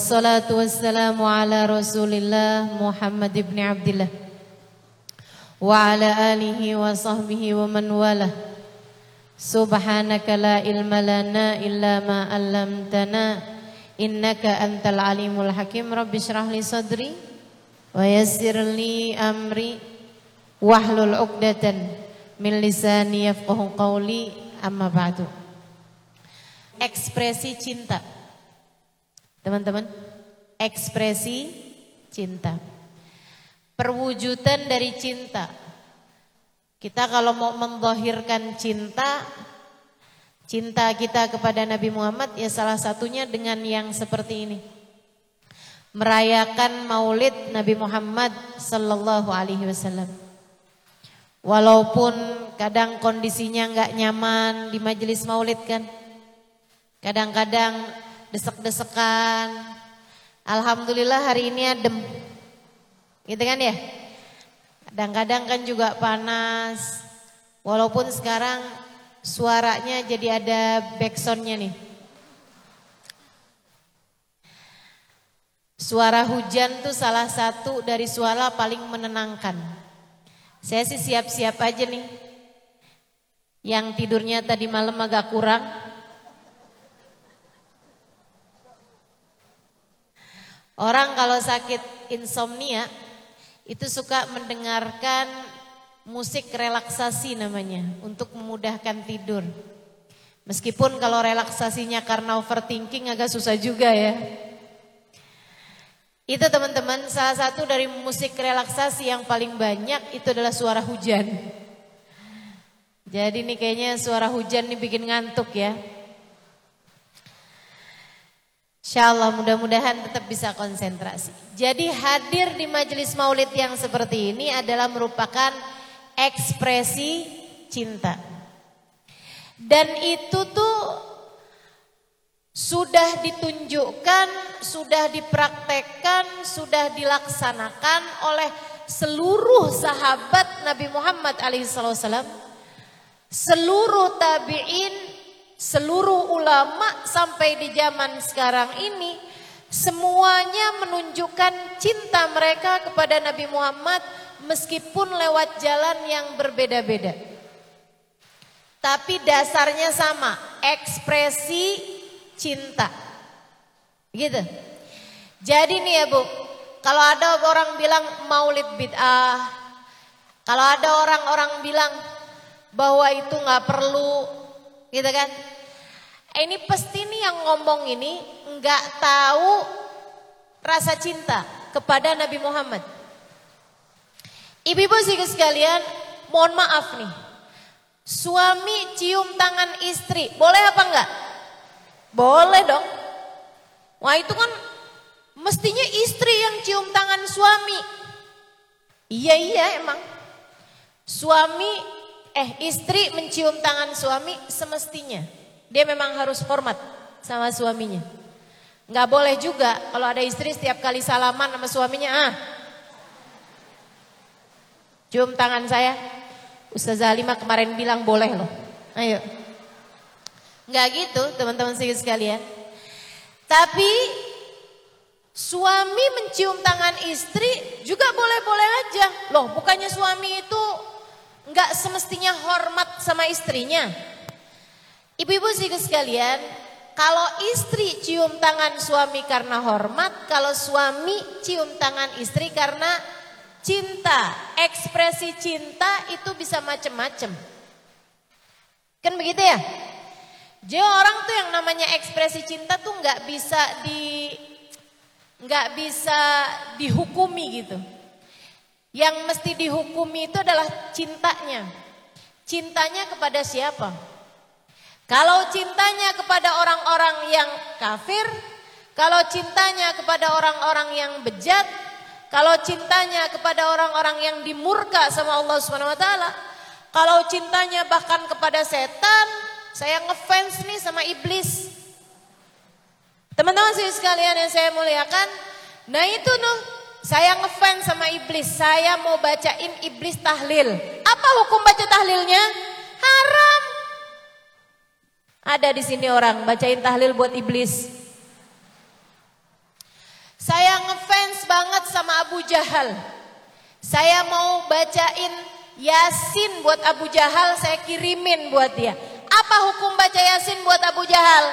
Wassalatu wassalamu ala rasulillah Muhammad ibn Abdullah Wa ala alihi wa sahbihi wa man wala. Subhanaka la ilma lana illa ma allamtana. Innaka antal alimul hakim. Rabbi syrah li sadri Wa yassir amri. Wahlul uqdatan Min lisani yafqahu qawli. Amma ba'du. Ekspresi cinta Teman-teman, ekspresi cinta. Perwujudan dari cinta. Kita kalau mau menzahirkan cinta, cinta kita kepada Nabi Muhammad ya salah satunya dengan yang seperti ini. Merayakan maulid Nabi Muhammad sallallahu alaihi wasallam. Walaupun kadang kondisinya nggak nyaman di majelis maulid kan. Kadang-kadang desek-desekan. Alhamdulillah hari ini adem. Gitu kan ya? Kadang-kadang kan juga panas. Walaupun sekarang suaranya jadi ada backsoundnya nih. Suara hujan tuh salah satu dari suara paling menenangkan. Saya sih siap-siap aja nih. Yang tidurnya tadi malam agak kurang, Orang kalau sakit insomnia itu suka mendengarkan musik relaksasi namanya untuk memudahkan tidur. Meskipun kalau relaksasinya karena overthinking agak susah juga ya. Itu teman-teman salah satu dari musik relaksasi yang paling banyak itu adalah suara hujan. Jadi nih kayaknya suara hujan nih bikin ngantuk ya. Insya Allah mudah-mudahan tetap bisa konsentrasi. Jadi hadir di majelis maulid yang seperti ini adalah merupakan ekspresi cinta. Dan itu tuh sudah ditunjukkan, sudah dipraktekkan, sudah dilaksanakan oleh seluruh sahabat Nabi Muhammad alaihissalam, seluruh tabiin seluruh ulama sampai di zaman sekarang ini semuanya menunjukkan cinta mereka kepada Nabi Muhammad meskipun lewat jalan yang berbeda-beda. Tapi dasarnya sama, ekspresi cinta. Gitu. Jadi nih ya Bu, kalau ada orang bilang maulid bid'ah, kalau ada orang-orang bilang bahwa itu nggak perlu gitu kan. Ini pasti nih yang ngomong ini nggak tahu rasa cinta kepada Nabi Muhammad. Ibu-ibu sih sekalian, mohon maaf nih. Suami cium tangan istri, boleh apa enggak? Boleh dong. Wah itu kan mestinya istri yang cium tangan suami. Iya iya emang. Suami eh istri mencium tangan suami semestinya. Dia memang harus hormat sama suaminya. Nggak boleh juga kalau ada istri setiap kali salaman sama suaminya ah. Cium tangan saya. Ustazah Halimah kemarin bilang boleh loh. Ayo. Nggak gitu teman-teman sekalian. Tapi suami mencium tangan istri juga boleh-boleh aja. Loh bukannya suami itu nggak semestinya hormat sama istrinya. Ibu-ibu sih sekalian, kalau istri cium tangan suami karena hormat, kalau suami cium tangan istri karena cinta, ekspresi cinta itu bisa macem-macem. Kan begitu ya? Jadi orang tuh yang namanya ekspresi cinta tuh nggak bisa di nggak bisa dihukumi gitu. Yang mesti dihukumi itu adalah cintanya. Cintanya kepada siapa? Kalau cintanya kepada orang-orang yang kafir, kalau cintanya kepada orang-orang yang bejat, kalau cintanya kepada orang-orang yang dimurka sama Allah Subhanahu wa taala, kalau cintanya bahkan kepada setan, saya ngefans nih sama iblis. Teman-teman sekalian yang saya muliakan, nah itu noh saya ngefans sama iblis, saya mau bacain iblis tahlil. Apa hukum baca tahlilnya? Haram. Ada di sini orang bacain tahlil buat iblis. Saya ngefans banget sama Abu Jahal. Saya mau bacain Yasin buat Abu Jahal, saya kirimin buat dia. Apa hukum baca Yasin buat Abu Jahal?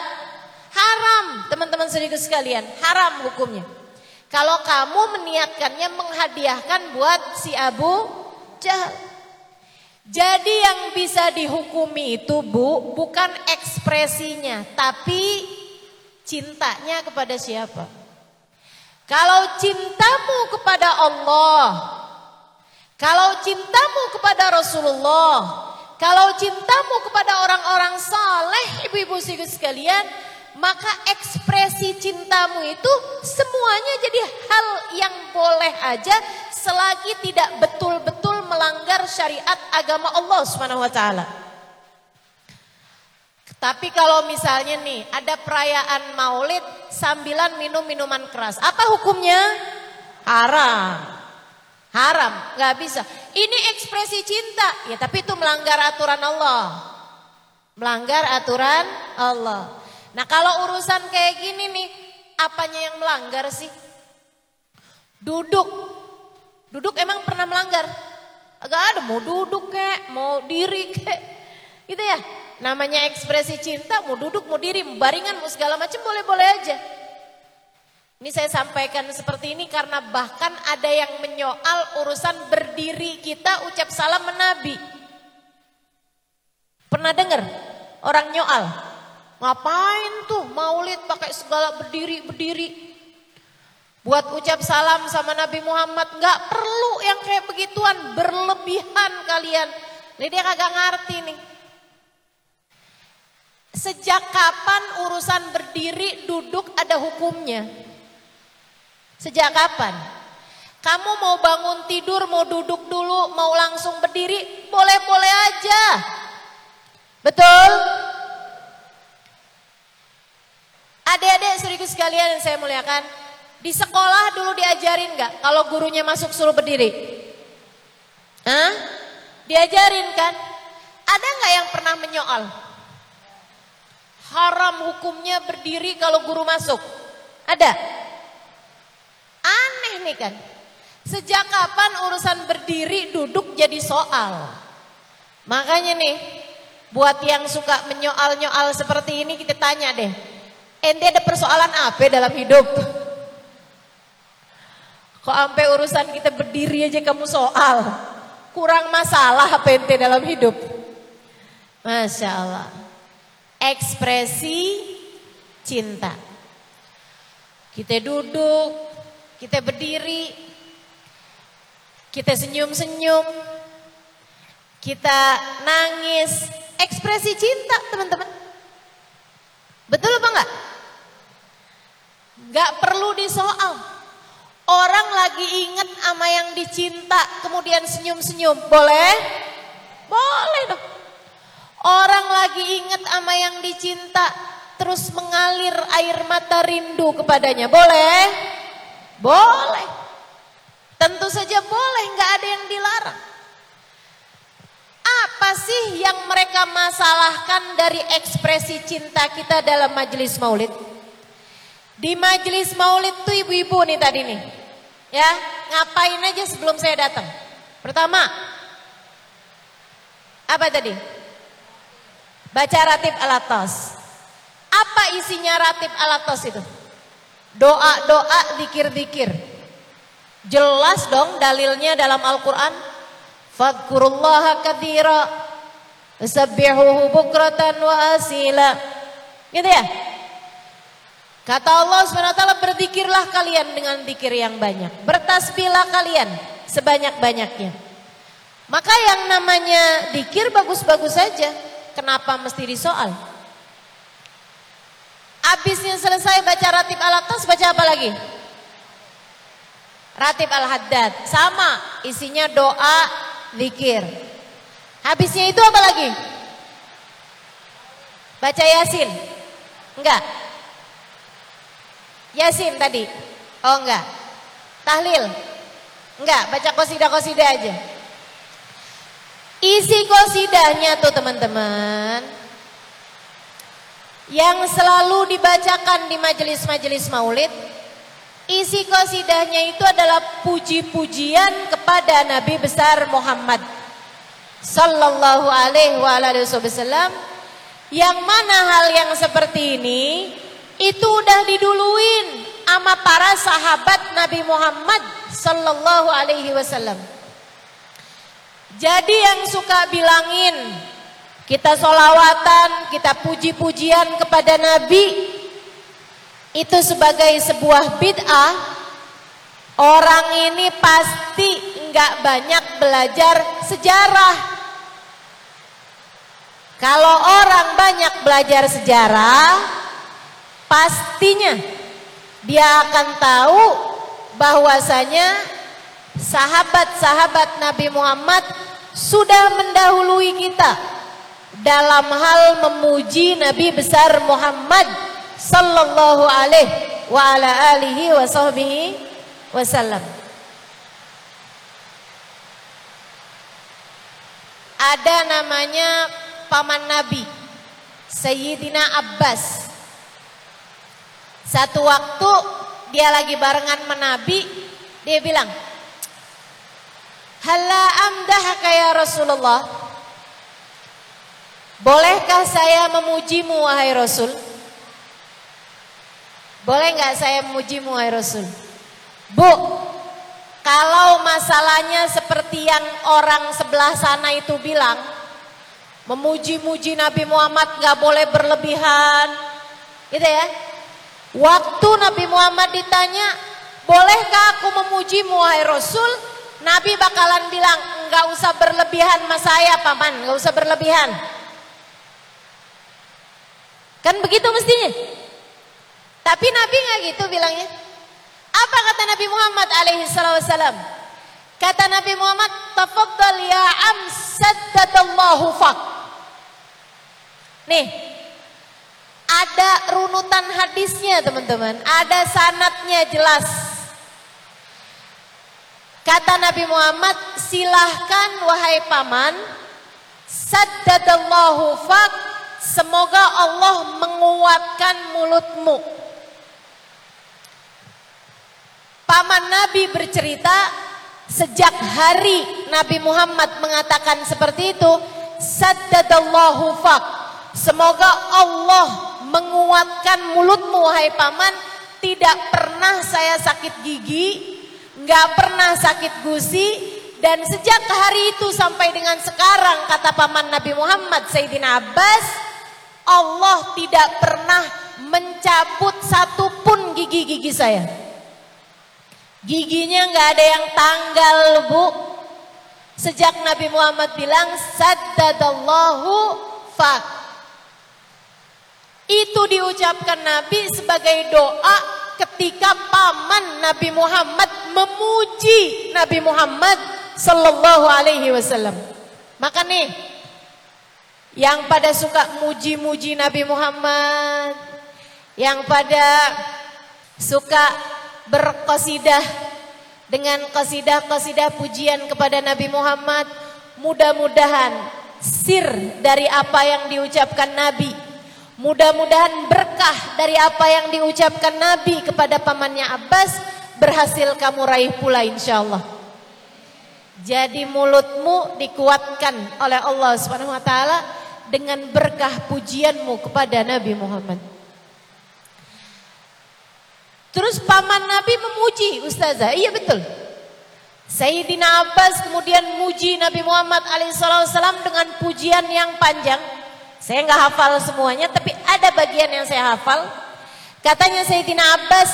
Haram, teman-teman sedikit sekalian, haram hukumnya. Kalau kamu meniatkannya menghadiahkan buat si Abu Jahal. Jadi yang bisa dihukumi itu Bu, bukan ekspresinya, tapi cintanya kepada siapa? Kalau cintamu kepada Allah, kalau cintamu kepada Rasulullah, kalau cintamu kepada orang-orang saleh, ibu-ibu sekalian, maka ekspresi cintamu itu semuanya jadi hal yang boleh aja selagi tidak betul-betul melanggar syariat agama Allah Subhanahu wa taala. Tapi kalau misalnya nih ada perayaan Maulid sambilan minum minuman keras, apa hukumnya? Haram. Haram, nggak bisa. Ini ekspresi cinta, ya tapi itu melanggar aturan Allah. Melanggar aturan Allah. Nah kalau urusan kayak gini nih, apanya yang melanggar sih? Duduk. Duduk emang pernah melanggar? Agak ada, mau duduk kek, mau diri kek. Gitu ya, namanya ekspresi cinta, mau duduk, mau diri, baringan, mau segala macam boleh-boleh aja. Ini saya sampaikan seperti ini karena bahkan ada yang menyoal urusan berdiri kita ucap salam menabi. Pernah dengar orang nyoal? Ngapain tuh maulid pakai segala berdiri-berdiri? Buat ucap salam sama Nabi Muhammad nggak perlu yang kayak begituan berlebihan kalian. Ini dia kagak ngerti nih. Sejak kapan urusan berdiri duduk ada hukumnya? Sejak kapan? Kamu mau bangun tidur, mau duduk dulu, mau langsung berdiri, boleh-boleh aja. Betul? Adik-adik serius sekalian yang saya muliakan, di sekolah dulu diajarin gak kalau gurunya masuk suruh berdiri? Hah? Diajarin kan? Ada gak yang pernah menyoal? Haram hukumnya berdiri kalau guru masuk? Ada? Aneh nih kan. Sejak kapan urusan berdiri duduk jadi soal? Makanya nih, buat yang suka menyoal-nyoal seperti ini kita tanya deh. Ente ada persoalan apa dalam hidup? Kok sampai urusan kita berdiri aja kamu soal? Kurang masalah apa ente dalam hidup? Masya Allah. Ekspresi cinta. Kita duduk, kita berdiri, kita senyum-senyum, kita nangis, ekspresi cinta teman-teman. Betul apa enggak? Enggak perlu disoal. Orang lagi inget sama yang dicinta, kemudian senyum-senyum, boleh? Boleh dong. Orang lagi inget sama yang dicinta, terus mengalir air mata rindu kepadanya, boleh? Boleh. Tentu saja boleh, nggak ada yang dilarang. Apa sih yang mereka masalahkan dari ekspresi cinta kita dalam majelis maulid? Di majelis maulid tuh ibu-ibu nih tadi nih. Ya, ngapain aja sebelum saya datang? Pertama, apa tadi? Baca ratib alatos. Apa isinya ratib alatos itu? Doa-doa, zikir-zikir. Jelas dong dalilnya dalam Al-Quran. Fadkurullaha kathira. Sabbihuhu bukratan wa asila. Gitu ya? Kata Allah SWT berzikirlah kalian dengan zikir yang banyak. Bertasbihlah kalian sebanyak-banyaknya. Maka yang namanya zikir bagus-bagus saja. Kenapa mesti disoal? Habisnya selesai baca ratib al-atas, baca apa lagi? Ratib al-haddad. Sama, isinya doa, zikir. Habisnya itu apa lagi? Baca Yasin. Enggak. Yasin tadi. Oh enggak. Tahlil. Enggak, baca kosida-kosida aja. Isi kosidahnya tuh teman-teman yang selalu dibacakan di majelis-majelis maulid isi kosidahnya itu adalah puji-pujian kepada Nabi besar Muhammad sallallahu alaihi wasallam yang mana hal yang seperti ini itu udah diduluin sama para sahabat Nabi Muhammad sallallahu alaihi wasallam. Jadi yang suka bilangin kita solawatan, kita puji-pujian kepada Nabi itu sebagai sebuah bid'ah, orang ini pasti nggak banyak belajar sejarah. Kalau orang banyak belajar sejarah, pastinya dia akan tahu bahwasanya sahabat-sahabat Nabi Muhammad sudah mendahului kita dalam hal memuji Nabi besar Muhammad sallallahu alaihi wa ala alihi wa sahbihi wasallam. Ada namanya paman Nabi Sayyidina Abbas Satu waktu dia lagi barengan menabi Dia bilang Hala amdah ya Rasulullah Bolehkah saya memujimu wahai Rasul Boleh nggak saya memujimu wahai Rasul Bu Kalau masalahnya seperti yang orang sebelah sana itu bilang Memuji-muji Nabi Muhammad gak boleh berlebihan. Gitu ya. Waktu Nabi Muhammad ditanya, bolehkah aku memuji wahai Rasul? Nabi bakalan bilang, enggak usah berlebihan mas saya paman, enggak usah berlebihan. Kan begitu mestinya. Tapi Nabi enggak gitu bilangnya. Apa kata Nabi Muhammad alaihi salam? Kata Nabi Muhammad, tafaddal ya am saddadallahu faq. Nih, ada runutan hadisnya teman-teman, ada sanatnya jelas. Kata Nabi Muhammad, silahkan wahai paman, saddadallahu fak, semoga Allah menguatkan mulutmu. Paman Nabi bercerita, sejak hari Nabi Muhammad mengatakan seperti itu, saddadallahu fak, Semoga Allah menguatkan mulutmu wahai paman. Tidak pernah saya sakit gigi, nggak pernah sakit gusi, dan sejak hari itu sampai dengan sekarang kata paman Nabi Muhammad Sayyidina Abbas, Allah tidak pernah mencabut satupun gigi-gigi saya. Giginya nggak ada yang tanggal bu. Sejak Nabi Muhammad bilang saddadallahu fak itu diucapkan Nabi sebagai doa ketika paman Nabi Muhammad memuji Nabi Muhammad sallallahu alaihi wasallam. Maka nih yang pada suka muji-muji Nabi Muhammad, yang pada suka berkosidah dengan kosidah-kosidah pujian kepada Nabi Muhammad, mudah-mudahan sir dari apa yang diucapkan Nabi Mudah-mudahan berkah dari apa yang diucapkan Nabi kepada pamannya Abbas berhasil kamu raih pula insya Allah. Jadi mulutmu dikuatkan oleh Allah Subhanahu wa taala dengan berkah pujianmu kepada Nabi Muhammad. Terus paman Nabi memuji Ustazah. Iya betul. Sayyidina Abbas kemudian muji Nabi Muhammad alaihissalam dengan pujian yang panjang. Saya nggak hafal semuanya, tapi ada bagian yang saya hafal. Katanya Sayyidina Abbas,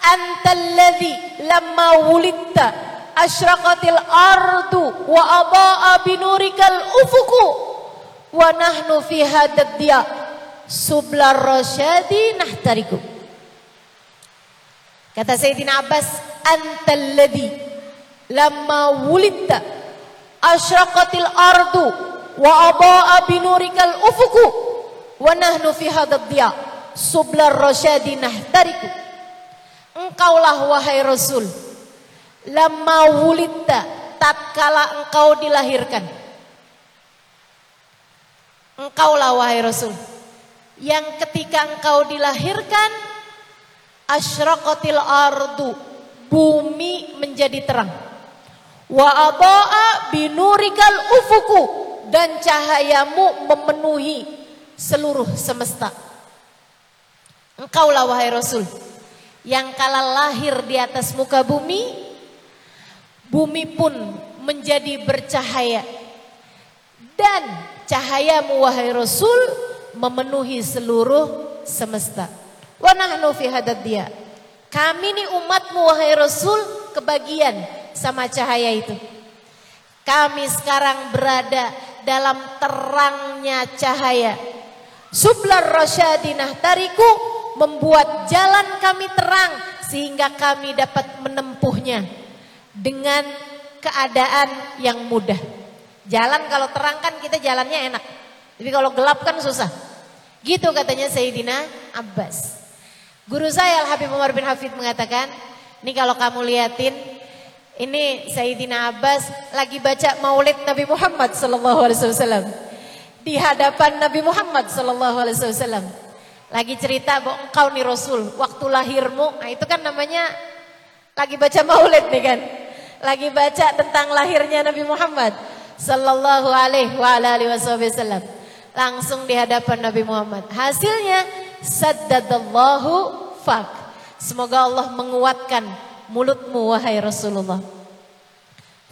"Antalladzi lamma wulidta asyraqatil ardu wa adaa binurikal ufuku wa nahnu fi hadad dia sublar rasyadi nahtariku." Kata Sayyidina Abbas, "Antalladzi lamma wulidta asyraqatil ardu wa aba'a binurikal ufuku. Wa nahnu fi hadad dia sublar rasyadi nahtariku. Engkaulah wahai rasul. Lama wulidta tatkala engkau dilahirkan. Engkaulah wahai rasul. Yang ketika engkau dilahirkan asyraqatil ardu bumi menjadi terang. Wa adaa binurikal ufuku dan cahayamu memenuhi seluruh semesta. Engkaulah wahai rasul yang kala lahir di atas muka bumi bumi pun menjadi bercahaya. Dan cahayamu wahai rasul memenuhi seluruh semesta. Wa nahnu fi dia. Kami ni umatmu wahai rasul kebagian sama cahaya itu. Kami sekarang berada dalam terangnya cahaya. Sublar rasyadinah tariku membuat jalan kami terang sehingga kami dapat menempuhnya dengan keadaan yang mudah. Jalan kalau terang kan kita jalannya enak. Tapi kalau gelap kan susah. Gitu katanya Sayyidina Abbas. Guru saya Al-Habib Umar bin Hafid mengatakan, ini kalau kamu liatin ini Sayyidina Abbas lagi baca maulid Nabi Muhammad sallallahu alaihi wasallam. Di hadapan Nabi Muhammad sallallahu alaihi wasallam. Lagi cerita bahwa engkau nih Rasul, waktu lahirmu, nah itu kan namanya lagi baca maulid nih kan. Lagi baca tentang lahirnya Nabi Muhammad sallallahu alaihi wa wasallam. Langsung di hadapan Nabi Muhammad. Hasilnya saddadallahu fak. Semoga Allah menguatkan mulutmu wahai Rasulullah.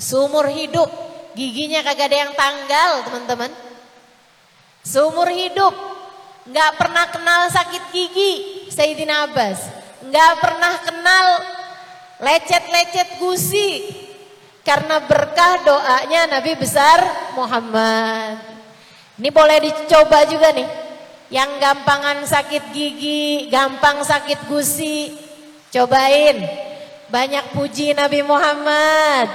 Seumur hidup giginya kagak ada yang tanggal teman-teman. Seumur hidup nggak pernah kenal sakit gigi Sayyidina Abbas. nggak pernah kenal lecet-lecet gusi karena berkah doanya Nabi besar Muhammad. Ini boleh dicoba juga nih. Yang gampangan sakit gigi, gampang sakit gusi, cobain banyak puji Nabi Muhammad.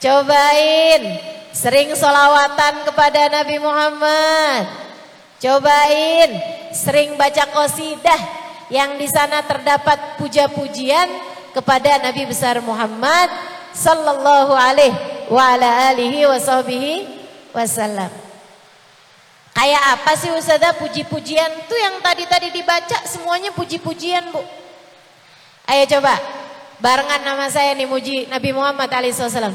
Cobain sering solawatan kepada Nabi Muhammad. Cobain sering baca kosidah yang di sana terdapat puja-pujian kepada Nabi besar Muhammad sallallahu alaihi wa ala alihi wasallam. Kayak apa sih Ustazah puji-pujian tuh yang tadi-tadi dibaca semuanya puji-pujian Bu. Ayo coba Barengan nama saya nih muji Nabi Muhammad SAW.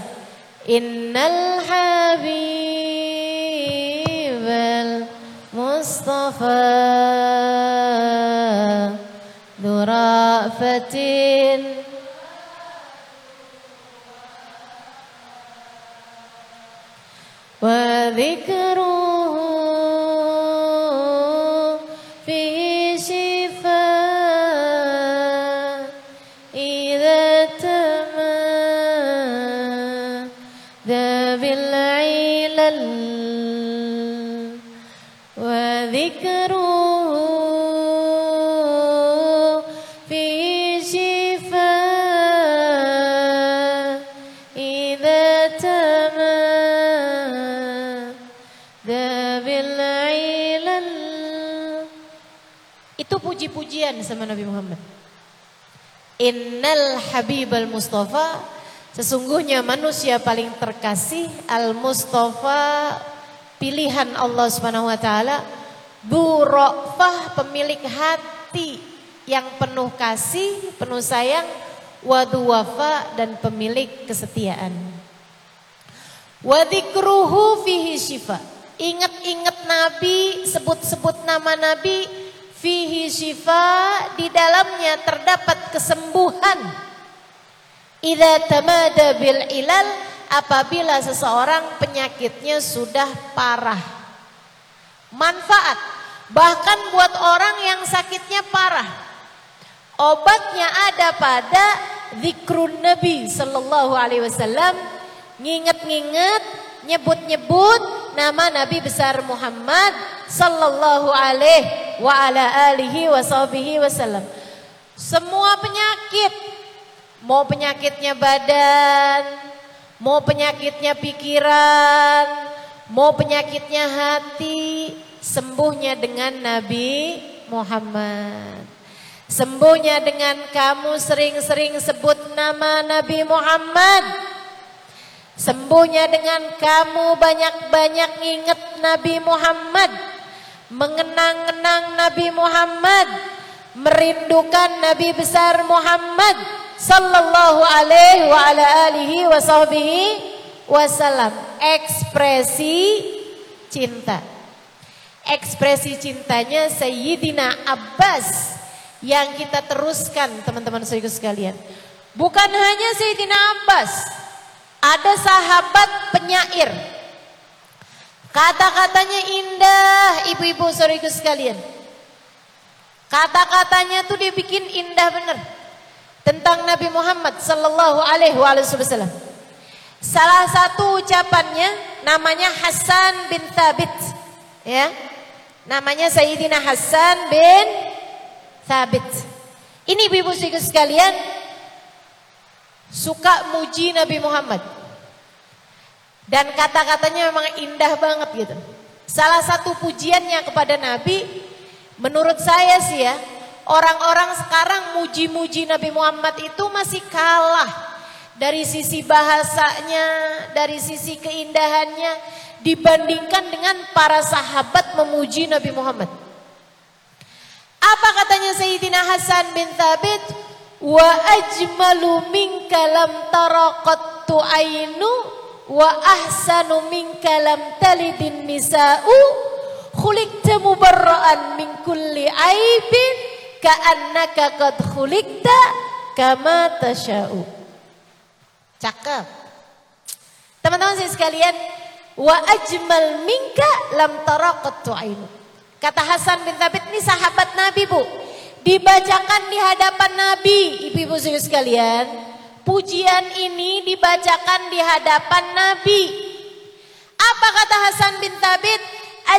Innal habibal Mustafa Durafatin Wa puji-pujian sama Nabi Muhammad. Innal Habibal Mustafa sesungguhnya manusia paling terkasih Al Mustafa pilihan Allah Subhanahu wa taala Burofah pemilik hati yang penuh kasih, penuh sayang, waduwafa dan pemilik kesetiaan. Wadikruhu fihi syifa. Ingat-ingat Nabi, sebut-sebut nama Nabi Fihi syifa di dalamnya terdapat kesembuhan. Idza tamada bil ilal apabila seseorang penyakitnya sudah parah. Manfaat bahkan buat orang yang sakitnya parah. Obatnya ada pada zikrun Nabi sallallahu alaihi wasallam, nginget-nginget, nyebut-nyebut nama Nabi besar Muhammad sallallahu alaihi wa ala alihi wa wasallam. Semua penyakit, mau penyakitnya badan, mau penyakitnya pikiran, mau penyakitnya hati, sembuhnya dengan Nabi Muhammad. Sembuhnya dengan kamu sering-sering sebut nama Nabi Muhammad. Sembuhnya dengan kamu banyak-banyak ingat Nabi Muhammad mengenang-enang Nabi Muhammad, merindukan Nabi besar Muhammad sallallahu alaihi wa ala alihi wa sahbihi wasallam. Ekspresi cinta. Ekspresi cintanya Sayyidina Abbas yang kita teruskan teman-teman saudara sekalian. Bukan hanya Sayyidina Abbas, ada sahabat penyair. Kata-katanya indah ibu-ibu saudara sekalian. Kata-katanya tuh dibikin indah bener tentang Nabi Muhammad sallallahu alaihi wasallam. Salah satu ucapannya namanya Hasan bin Thabit ya. Namanya Sayyidina Hasan bin Thabit. Ini ibu-ibu sekalian suka muji Nabi Muhammad. Dan kata-katanya memang indah banget gitu. Salah satu pujiannya kepada Nabi menurut saya sih ya Orang-orang sekarang muji-muji Nabi Muhammad itu masih kalah dari sisi bahasanya, dari sisi keindahannya dibandingkan dengan para sahabat memuji Nabi Muhammad. Apa katanya Sayyidina Hasan bin Thabit? Wa ajmalu minka lam taraqattu ainu wa ahsanu minka lam talidin nisa'u khuliqta mubarra'an min kulli aibin ka'annaka qad khuliqta kama tasya'u. Cakep. Teman-teman sekalian, wa ajmal minka lam taraqatu ainu. Kata Hasan bin Thabit ini sahabat Nabi, Bu. Dibacakan di hadapan Nabi, ibu-ibu sekalian. Pujian ini dibacakan di hadapan Nabi. Apa kata Hasan bin Thabit?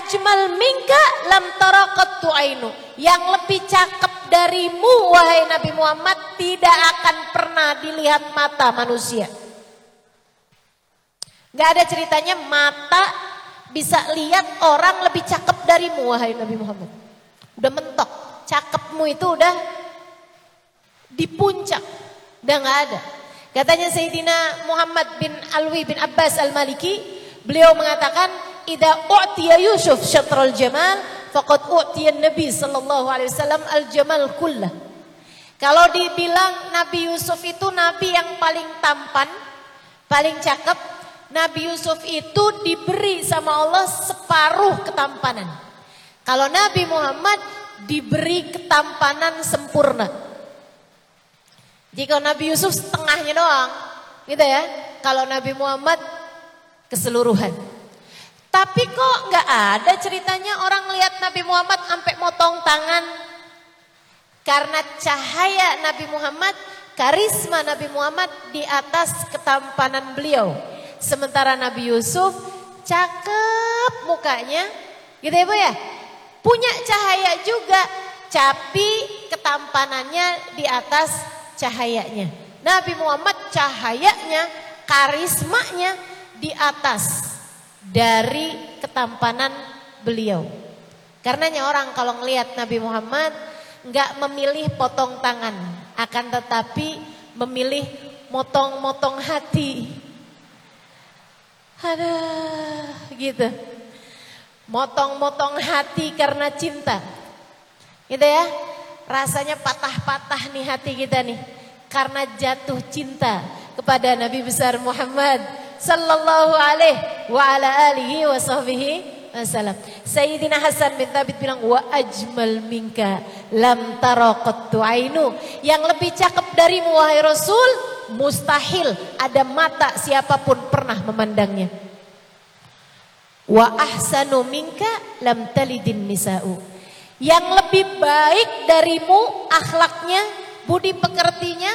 Ajmal minka lam taraqatu ainu. Yang lebih cakep darimu wahai Nabi Muhammad tidak akan pernah dilihat mata manusia. Gak ada ceritanya mata bisa lihat orang lebih cakep darimu wahai Nabi Muhammad. Udah mentok, cakepmu itu udah di puncak, udah gak ada. Katanya Sayyidina Muhammad bin Alwi bin Abbas al-Maliki, beliau mengatakan, "Idza u'tiya Yusuf syatrul jamal, faqad u'tiyan Nabi sallallahu alaihi wasallam al-jamal kullah. Kalau dibilang Nabi Yusuf itu nabi yang paling tampan, paling cakep, Nabi Yusuf itu diberi sama Allah separuh ketampanan. Kalau Nabi Muhammad diberi ketampanan sempurna. Jika Nabi Yusuf setengahnya doang, gitu ya. Kalau Nabi Muhammad keseluruhan. Tapi kok nggak ada ceritanya orang lihat Nabi Muhammad sampai motong tangan. Karena cahaya Nabi Muhammad, karisma Nabi Muhammad di atas ketampanan beliau. Sementara Nabi Yusuf cakep mukanya, gitu ya Bu ya? Punya cahaya juga, tapi ketampanannya di atas cahayanya. Nabi Muhammad cahayanya, karismanya di atas dari ketampanan beliau. Karenanya orang kalau ngelihat Nabi Muhammad nggak memilih potong tangan, akan tetapi memilih motong-motong hati. Ada gitu. Motong-motong hati karena cinta. Gitu ya. Rasanya patah-patah nih hati kita nih. Karena jatuh cinta kepada Nabi besar Muhammad sallallahu alaihi wa ala alihi wa sahbihi wasallam. Sayyidina Hasan bin Thabit bilang wa ajmal minka lam taraqattu ainu. Yang lebih cakep dari wahai Rasul mustahil ada mata siapa pun pernah memandangnya. Wa ahsanu minka lam talidin nisa'u. Yang lebih baik darimu akhlaknya, budi pekertinya,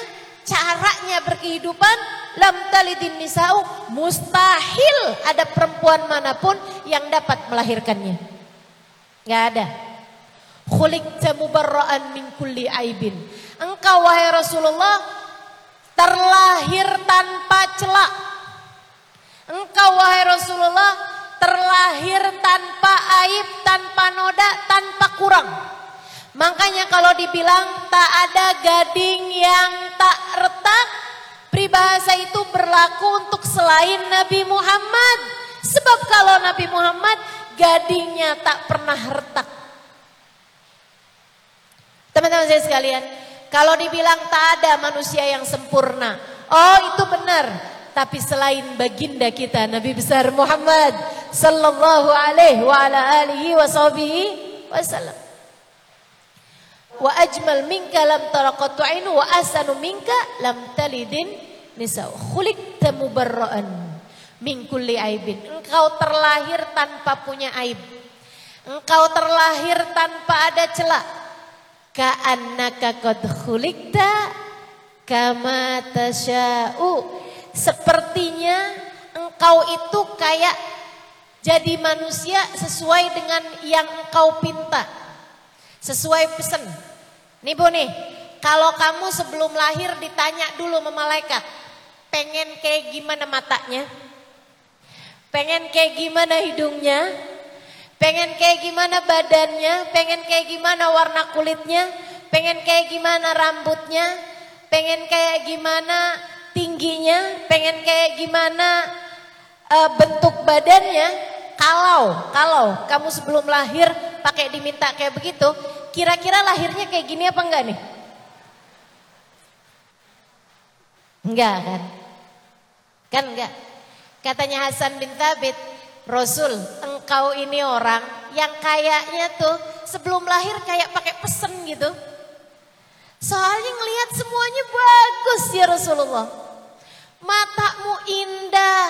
caranya berkehidupan lam talidin nisa'u mustahil ada perempuan mana pun yang dapat melahirkannya. Gak ada. Khuliqta mubarra'an min kulli aibin. Engkau wahai Rasulullah terlahir tanpa celak. Engkau wahai Rasulullah terlahir tanpa aib, tanpa noda, tanpa kurang. Makanya kalau dibilang tak ada gading yang tak retak, Pribahasa itu berlaku untuk selain Nabi Muhammad. Sebab kalau Nabi Muhammad gadingnya tak pernah retak. Teman-teman saya sekalian, kalau dibilang tak ada manusia yang sempurna, oh itu benar. Tapi selain baginda kita Nabi besar Muhammad sallallahu alaihi wa ala alihi wa sahbihi wasallam. Wa ajmal minka lam taraqatu ainu wa asanu minka lam talidin nisa. Khuliqta mubarra'an min kulli aibin. Engkau terlahir tanpa punya aib. Engkau terlahir tanpa ada celah. Ka'annaka qad khuliqta kama tasya'u Sepertinya engkau itu kayak jadi manusia sesuai dengan yang engkau pinta. Sesuai pesan. Nih Bu nih, kalau kamu sebelum lahir ditanya dulu sama malaikat, pengen kayak gimana matanya? Pengen kayak gimana hidungnya? Pengen kayak gimana badannya? Pengen kayak gimana warna kulitnya? Pengen kayak gimana rambutnya? Pengen kayak gimana tingginya, pengen kayak gimana uh, bentuk badannya, kalau kalau kamu sebelum lahir pakai diminta kayak begitu, kira-kira lahirnya kayak gini apa enggak nih? Enggak kan? Kan enggak. Katanya Hasan bin Thabit, Rasul, engkau ini orang yang kayaknya tuh sebelum lahir kayak pakai pesen gitu. Soalnya ngelihat semuanya bagus ya Rasulullah. Matamu indah,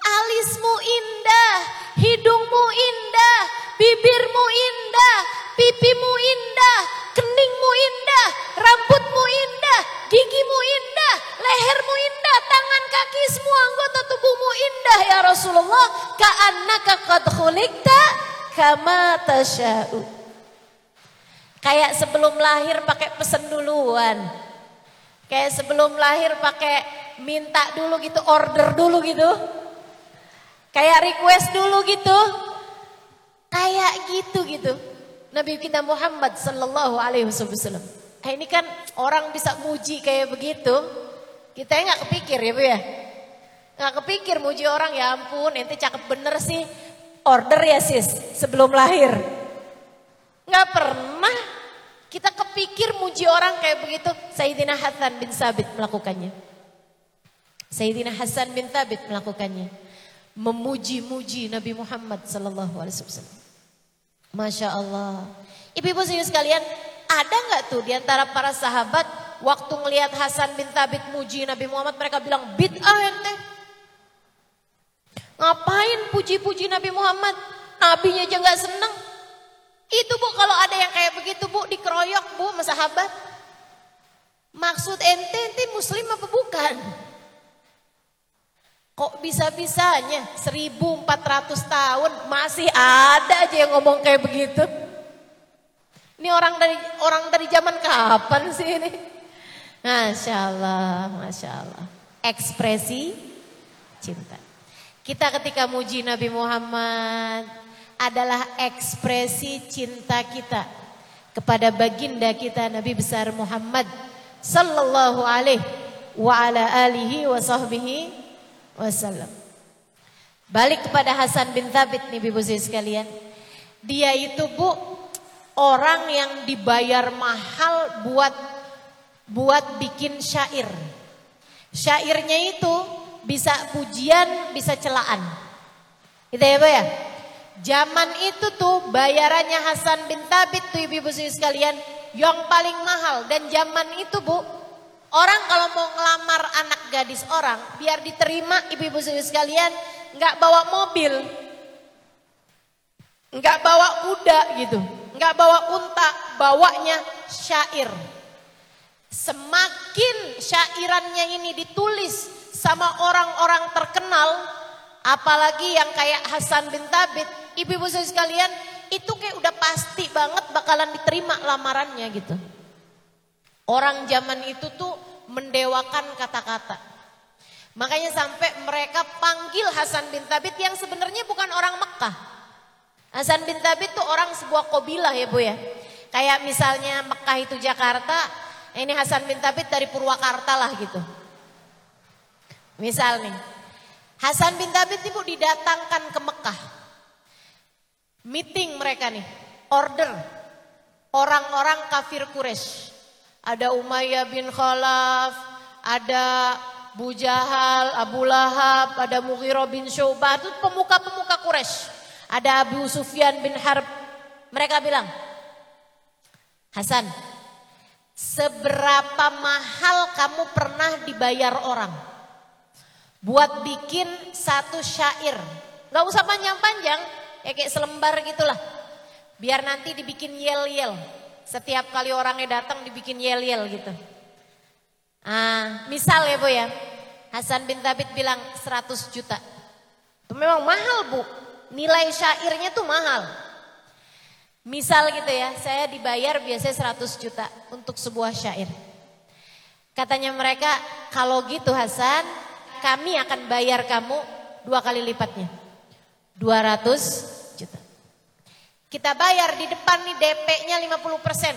alismu indah, hidungmu indah, bibirmu indah, pipimu indah, keningmu indah, rambutmu indah, gigimu indah, lehermu indah, tangan kaki semua anggota tubuhmu indah ya Rasulullah. Ka'annaka qad khuliqta kama tasya'u. Kayak sebelum lahir pakai pesen duluan. Kayak sebelum lahir pakai minta dulu gitu, order dulu gitu. Kayak request dulu gitu. Kayak gitu gitu. Nabi kita Muhammad sallallahu alaihi wasallam. Nah, ini kan orang bisa muji kayak begitu. Kita nggak kepikir ya Bu ya. Nggak kepikir muji orang ya ampun, ente cakep bener sih. Order ya sis sebelum lahir. Nggak pernah kita kepikir muji orang kayak begitu. Sayyidina Hasan bin Sabit melakukannya. Sayyidina Hasan bin Sabit melakukannya. Memuji-muji Nabi Muhammad sallallahu alaihi wasallam. Masya Allah. Ibu-ibu sekalian, ada nggak tuh di antara para sahabat waktu ngelihat Hasan bin Thabit muji Nabi Muhammad mereka bilang bid'ah ente. Ngapain puji-puji Nabi Muhammad? Nabinya aja nggak seneng. Itu bu kalau ada yang kayak begitu bu dikeroyok bu sama sahabat. Maksud ente ente muslim apa bukan? Kok bisa-bisanya 1400 tahun masih ada aja yang ngomong kayak begitu? Ini orang dari orang dari zaman kapan sih ini? Masya Allah, Masya Allah. Ekspresi cinta. Kita ketika muji Nabi Muhammad, adalah ekspresi cinta kita kepada baginda kita Nabi besar Muhammad sallallahu alaihi wa ala alihi wa sahbihi wasallam. Balik kepada Hasan bin Thabit nih Ibu sekalian. Dia itu Bu orang yang dibayar mahal buat buat bikin syair. Syairnya itu bisa pujian, bisa celaan. Itu ya Bu ya? Zaman itu tuh bayarannya Hasan bin Thabit tuh ibu-ibu sekalian yang paling mahal dan zaman itu bu orang kalau mau ngelamar anak gadis orang biar diterima ibu-ibu sekalian nggak bawa mobil. Nggak bawa kuda gitu. Nggak bawa unta bawanya syair. Semakin syairannya ini ditulis sama orang-orang terkenal apalagi yang kayak Hasan bin Thabit ibu-ibu sekalian, itu kayak udah pasti banget bakalan diterima lamarannya gitu. Orang zaman itu tuh mendewakan kata-kata. Makanya sampai mereka panggil Hasan bin Thabit yang sebenarnya bukan orang Mekah. Hasan bin Thabit tuh orang sebuah kobilah ya Bu ya. Kayak misalnya Mekah itu Jakarta, ini Hasan bin Thabit dari Purwakarta lah gitu. Misal nih, Hasan bin Thabit ibu didatangkan ke Mekah. Meeting mereka nih, order. orang-orang kafir Quraisy. Ada Umayyah bin Khalaf, ada Abu Jahal, Abu Lahab, ada Mughirah bin Syubah, itu pemuka-pemuka Quraisy. Ada Abu Sufyan bin Harb. Mereka bilang, Hasan, seberapa mahal kamu pernah dibayar orang? Buat bikin satu syair. Gak usah panjang-panjang, ya kayak selembar gitulah. Biar nanti dibikin yel-yel. Setiap kali orangnya datang dibikin yel-yel gitu. Ah, misal ya Bu ya. Hasan bin Thabit bilang 100 juta. Itu memang mahal Bu. Nilai syairnya tuh mahal. Misal gitu ya, saya dibayar biasanya 100 juta untuk sebuah syair. Katanya mereka, kalau gitu Hasan, kami akan bayar kamu dua kali lipatnya. 200 juta. Kita bayar di depan nih DP-nya 50 persen.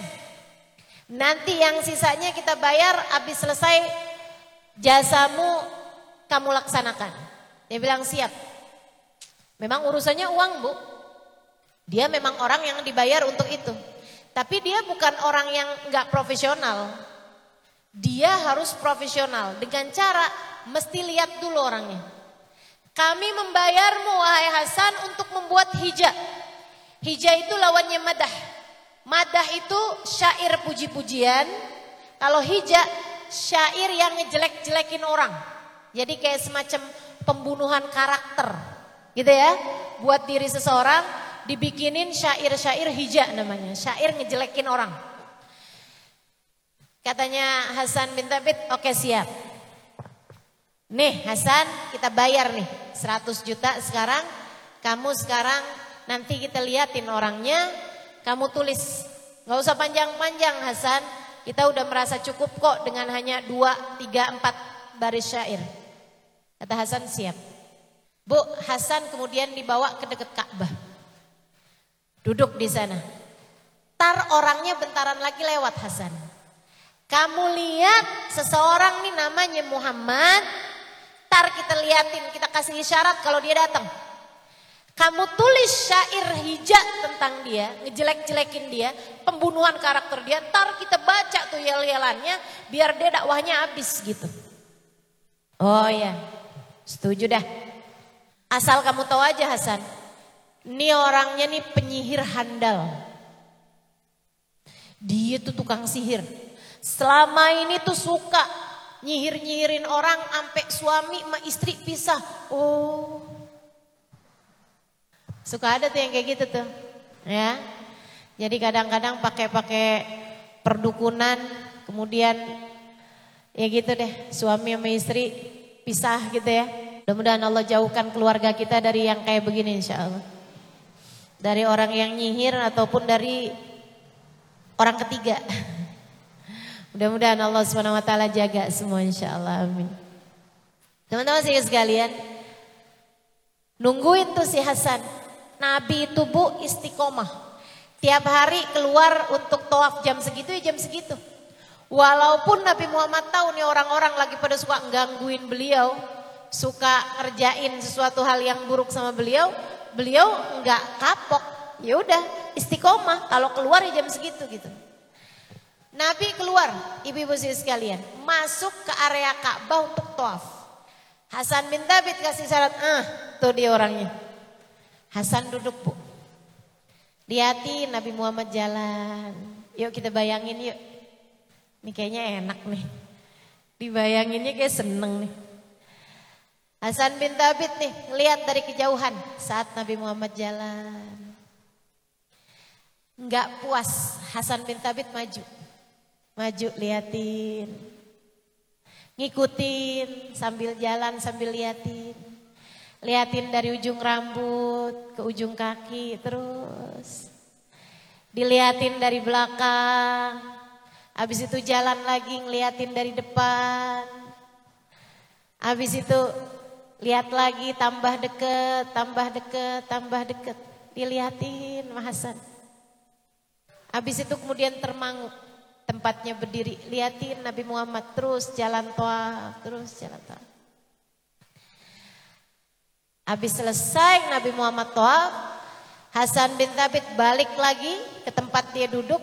Nanti yang sisanya kita bayar habis selesai jasamu kamu laksanakan. Dia bilang siap. Memang urusannya uang bu. Dia memang orang yang dibayar untuk itu. Tapi dia bukan orang yang nggak profesional. Dia harus profesional dengan cara mesti lihat dulu orangnya. Kami membayarmu wahai Hasan untuk membuat hijab. Hijab itu lawannya madah. Madah itu syair puji-pujian. Kalau hijab syair yang ngejelek-jelekin orang. Jadi kayak semacam pembunuhan karakter. Gitu ya. Buat diri seseorang dibikinin syair-syair hijab namanya. Syair ngejelekin orang. Katanya Hasan bin Thabit, oke okay, siap. Nih Hasan kita bayar nih 100 juta sekarang. Kamu sekarang nanti kita liatin orangnya kamu tulis. Gak usah panjang-panjang Hasan. Kita udah merasa cukup kok dengan hanya dua, tiga, empat baris syair. Kata Hasan siap. Bu, Hasan kemudian dibawa ke dekat Ka'bah. Duduk di sana. Tar orangnya bentaran lagi lewat Hasan. Kamu lihat seseorang nih namanya Muhammad. Tar kita liatin, kita kasih isyarat kalau dia datang. Kamu tulis syair hijab tentang dia, ngejelek-jelekin dia, pembunuhan karakter dia, tar kita baca tuh yel-yelannya biar dia dakwahnya habis gitu. Oh ya, setuju dah. Asal kamu tahu aja Hasan, ini orangnya nih penyihir handal. Dia tuh tukang sihir. Selama ini tuh suka nyihir-nyihirin orang sampai suami sama istri pisah. Oh, Suka ada tuh yang kayak gitu tuh. Ya. Jadi kadang-kadang pakai-pakai perdukunan, kemudian ya gitu deh, suami sama istri pisah gitu ya. Mudah-mudahan Allah jauhkan keluarga kita dari yang kayak begini insya Allah. Dari orang yang nyihir ataupun dari orang ketiga. Mudah-mudahan Allah SWT jaga semua insya Allah. Amin. Teman-teman sekalian, nungguin tuh si Hasan. Nabi itu bu istiqomah. Tiap hari keluar untuk toaf jam segitu ya jam segitu. Walaupun Nabi Muhammad tahu nih orang-orang lagi pada suka gangguin beliau. Suka ngerjain sesuatu hal yang buruk sama beliau. Beliau nggak kapok. Ya udah istiqomah kalau keluar ya jam segitu gitu. Nabi keluar, ibu-ibu sekalian, masuk ke area Ka'bah untuk toaf. Hasan bin Thabit kasih syarat, ah, tuh dia orangnya. Hasan duduk bu. Lihatin Nabi Muhammad jalan. Yuk kita bayangin yuk. Ini kayaknya enak nih. Dibayanginnya kayak seneng nih. Hasan bin Thabit nih, lihat dari kejauhan saat Nabi Muhammad jalan. Enggak puas, Hasan bin Thabit maju. Maju liatin. Ngikutin sambil jalan sambil liatin. Liatin dari ujung rambut ke ujung kaki terus. Diliatin dari belakang. Habis itu jalan lagi ngeliatin dari depan. Habis itu lihat lagi tambah deket, tambah deket, tambah deket. Diliatin Mahasan. Habis itu kemudian termangu tempatnya berdiri. Liatin Nabi Muhammad terus jalan toa, terus jalan toa. Habis selesai Nabi Muhammad tawaf, Hasan bin Thabit balik lagi ke tempat dia duduk,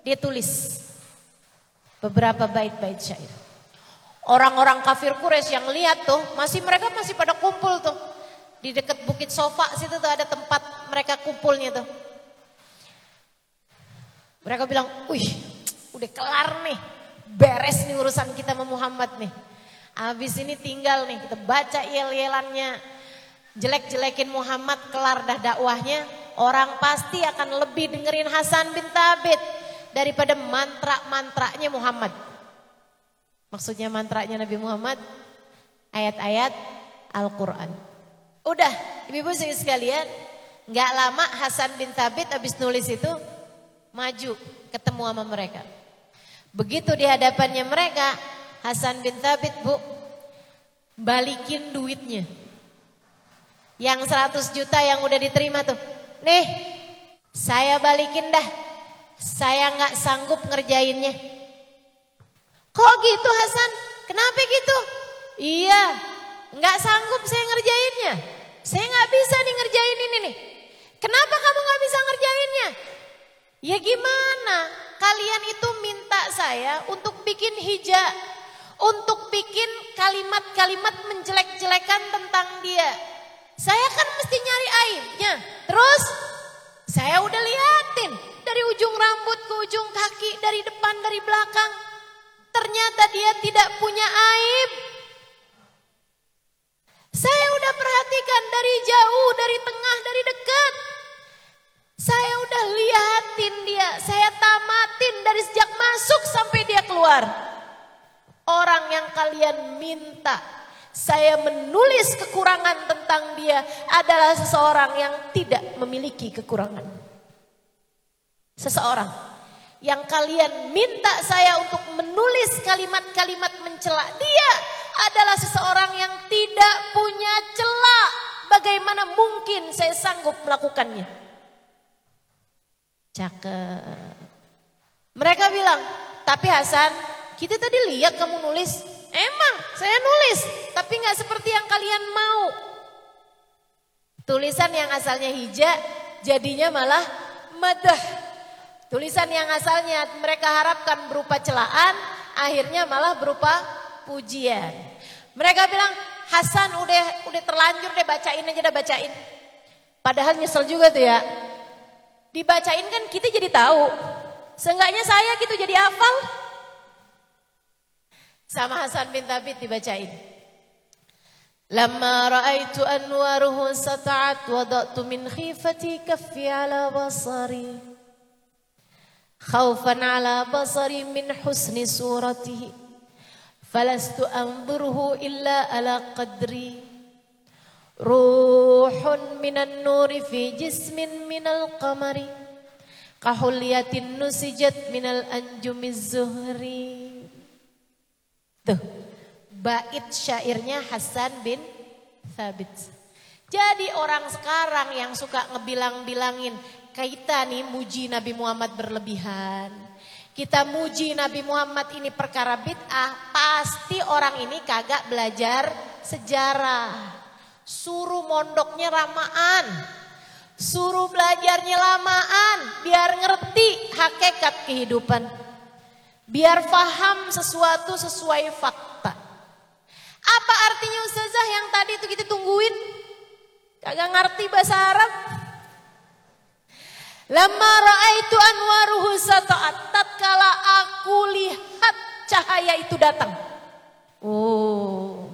dia tulis beberapa bait-bait syair. Orang-orang kafir Quraisy yang lihat tuh, masih mereka masih pada kumpul tuh. Di dekat Bukit Sofa situ tuh ada tempat mereka kumpulnya tuh. Mereka bilang, "Wih, udah kelar nih. Beres nih urusan kita sama Muhammad nih. Habis ini tinggal nih kita baca yel-yelannya. Jelek-jelekin Muhammad kelar dah dakwahnya. Orang pasti akan lebih dengerin Hasan bin Thabit daripada mantra-mantranya Muhammad." Maksudnya mantranya Nabi Muhammad ayat-ayat Al-Quran. Udah, ibu-ibu sekalian, nggak lama Hasan bin Thabit habis nulis itu maju ketemu sama mereka. Begitu di hadapannya mereka, Hasan bin Thabit bu balikin duitnya. Yang 100 juta yang udah diterima tuh. Nih, saya balikin dah. Saya nggak sanggup ngerjainnya. Kok gitu Hasan? Kenapa gitu? Iya, nggak sanggup saya ngerjainnya. Saya nggak bisa nih ngerjain ini nih. Kenapa kamu nggak bisa ngerjainnya? Ya gimana? Kalian itu minta saya untuk bikin hijab, untuk bikin kalimat-kalimat menjelek-jelekan tentang dia. Saya kan mesti nyari aibnya. Terus saya udah liatin dari ujung rambut ke ujung kaki, dari depan, dari belakang. Ternyata dia tidak punya aib. Saya udah perhatikan dari jauh, dari tengah, dari dekat. Saya udah liatin dia, saya tamatin dari sejak masuk sampai dia keluar. Orang yang kalian minta saya menulis kekurangan tentang dia adalah seseorang yang tidak memiliki kekurangan. Seseorang yang kalian minta saya untuk menulis kalimat-kalimat mencela dia adalah seseorang yang tidak punya celah. Bagaimana mungkin saya sanggup melakukannya? Cakep. Mereka bilang, tapi Hasan, kita tadi lihat kamu nulis. Emang saya nulis, tapi nggak seperti yang kalian mau. Tulisan yang asalnya hijab, jadinya malah madah. Tulisan yang asalnya mereka harapkan berupa celaan, akhirnya malah berupa pujian. Mereka bilang, Hasan udah udah terlanjur deh bacain aja dah bacain. Padahal nyesel juga tuh ya. Dibacain kan kita jadi tahu. Seenggaknya saya gitu jadi hafal. Sama Hasan bin Thabit dibacain. Lama ra'aitu anwaruhu sata'at wada'tu min khifati kaffi ala basari. خوفا على بصري من حسن صورته فلست أنظره إلا على قدري روح من النور في جسم من القمر كحلية نسجت من الأنجم الزهري Tuh, bait syairnya Hasan bin Thabit. Jadi orang sekarang yang suka ngebilang-bilangin kita nih muji Nabi Muhammad berlebihan. Kita muji Nabi Muhammad ini perkara bid'ah, pasti orang ini kagak belajar sejarah. Suruh mondoknya ramaan. Suruh belajarnya lamaan biar ngerti hakikat kehidupan. Biar faham sesuatu sesuai fakta. Apa artinya ustazah yang tadi itu kita tungguin? Kagak ngerti bahasa Arab? Lama ra'aitu anwaruhu sata'at. Tatkala aku lihat cahaya itu datang. Oh.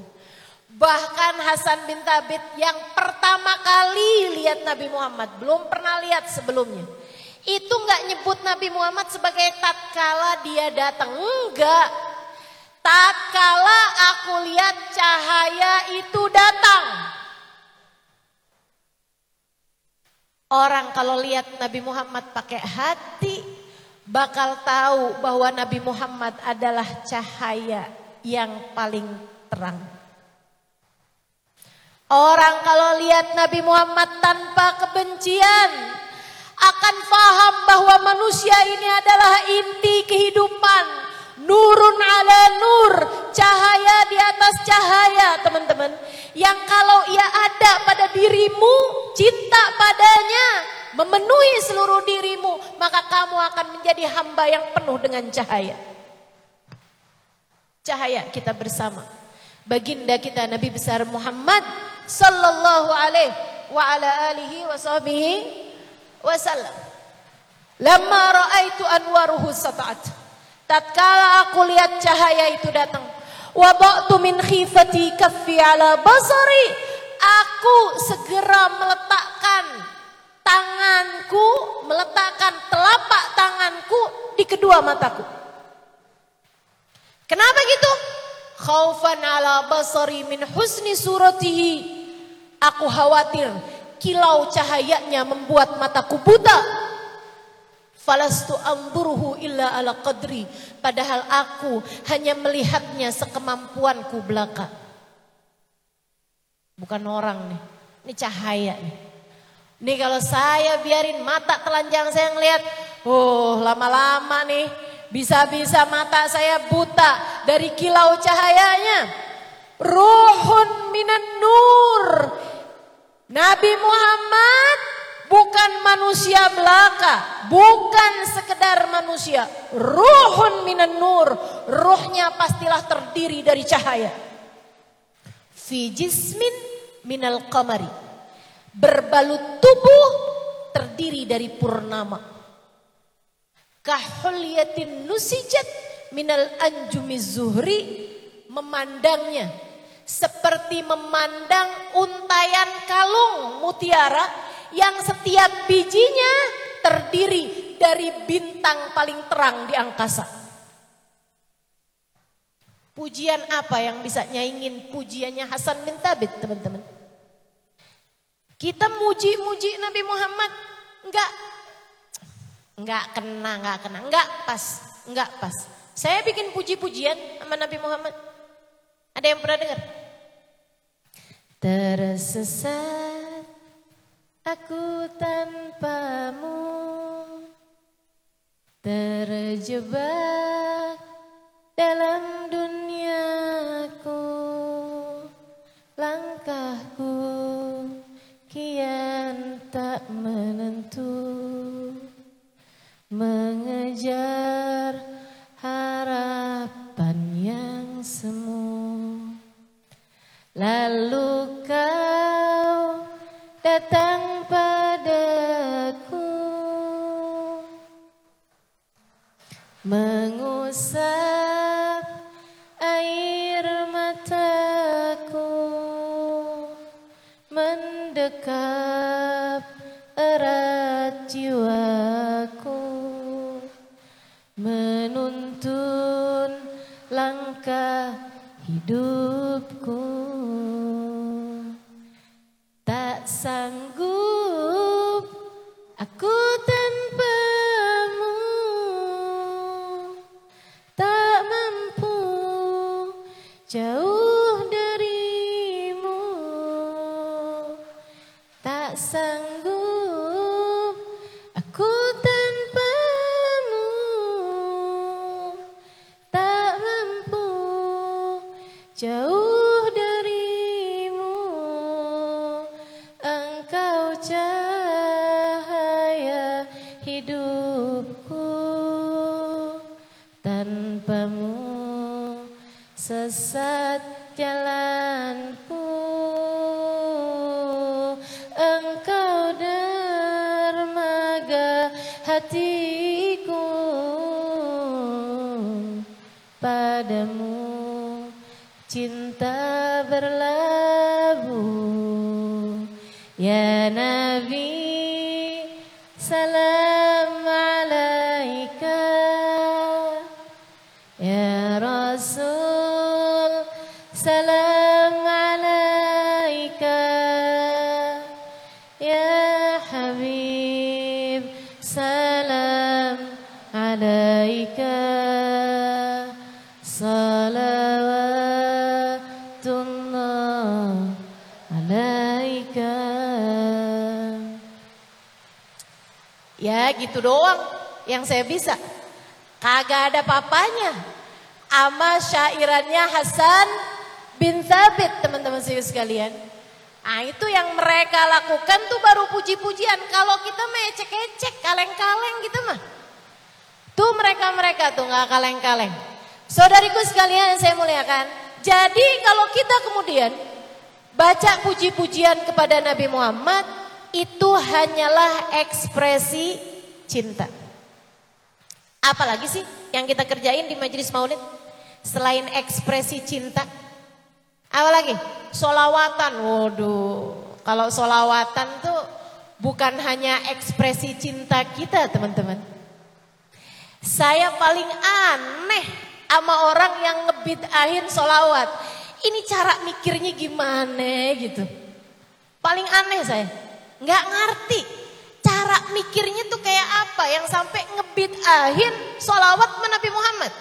Bahkan Hasan bin Thabit yang pertama kali lihat Nabi Muhammad. Belum pernah lihat sebelumnya. Itu nggak nyebut Nabi Muhammad sebagai tatkala dia datang. Enggak. Tatkala aku lihat cahaya itu datang. Orang kalau lihat Nabi Muhammad pakai hati bakal tahu bahwa Nabi Muhammad adalah cahaya yang paling terang. Orang kalau lihat Nabi Muhammad tanpa kebencian akan faham bahwa manusia ini adalah inti kehidupan. Nurun ala nur, cahaya di atas cahaya teman-teman. Yang kalau ia ada pada dirimu, cinta padanya, memenuhi seluruh dirimu, maka kamu akan menjadi hamba yang penuh dengan cahaya. Cahaya kita bersama. Baginda kita Nabi besar Muhammad sallallahu alaihi wa ala alihi wa sahbihi wasallam. Lama ra'aitu anwaruhu sata'at. Tatkala aku lihat cahaya itu datang. Wabaktu min khifati kaffi ala basari. Aku segera meletakkan tanganku, meletakkan telapak tanganku di kedua mataku. Kenapa gitu? Khaufan ala basari min husni suratihi. Aku khawatir kilau cahayanya membuat mataku buta. Falastu amburuhu illa ala qadri. Padahal aku hanya melihatnya sekemampuanku belaka. Bukan orang nih. Ini cahaya nih. Ini kalau saya biarin mata telanjang saya ngelihat. Oh lama-lama nih. Bisa-bisa mata saya buta dari kilau cahayanya. Ruhun minan nur. Nabi Muhammad bukan manusia belaka, bukan sekedar manusia. Ruhun minan nur, ruhnya pastilah terdiri dari cahaya. Fi jismin minal qamari. Berbalut tubuh terdiri dari purnama. Kahulyatin nusijat minal anjumi zuhri memandangnya seperti memandang untayan kalung mutiara yang setiap bijinya terdiri dari bintang paling terang di angkasa. Pujian apa yang bisa nyaingin pujiannya Hasan bin Thabit teman-teman? Kita muji-muji Nabi Muhammad enggak enggak kena, enggak kena, enggak pas, enggak pas. Saya bikin puji-pujian sama Nabi Muhammad. Ada yang pernah dengar? Tersesat Aku tanpamu. Terjebak dalam duniaku. Langkahku kian tak menentu. Mengejar harapan yang semu. Lalu mengusap air mataku mendekap erat jiwaku menuntun langkah hidupku. Tak sanggup hatiku Padamu. Cinta berlabuh Ya Nabi gitu doang yang saya bisa. Kagak ada papanya. Ama syairannya Hasan bin Thabit teman-teman sekalian. Ah itu yang mereka lakukan tuh baru puji-pujian. Kalau kita mah ecek-ecek, kaleng-kaleng gitu mah. Tuh mereka-mereka tuh nggak kaleng-kaleng. Saudariku sekalian yang saya muliakan. Jadi kalau kita kemudian baca puji-pujian kepada Nabi Muhammad itu hanyalah ekspresi cinta. Apalagi sih yang kita kerjain di majelis maulid selain ekspresi cinta? Apalagi? Solawatan. Waduh, kalau solawatan tuh bukan hanya ekspresi cinta kita teman-teman. Saya paling aneh sama orang yang ngebidahin solawat. Ini cara mikirnya gimana gitu. Paling aneh saya. Nggak ngerti. Cara mikirnya tuh kayak apa yang sampai ngebidahin solawat Nabi Muhammad.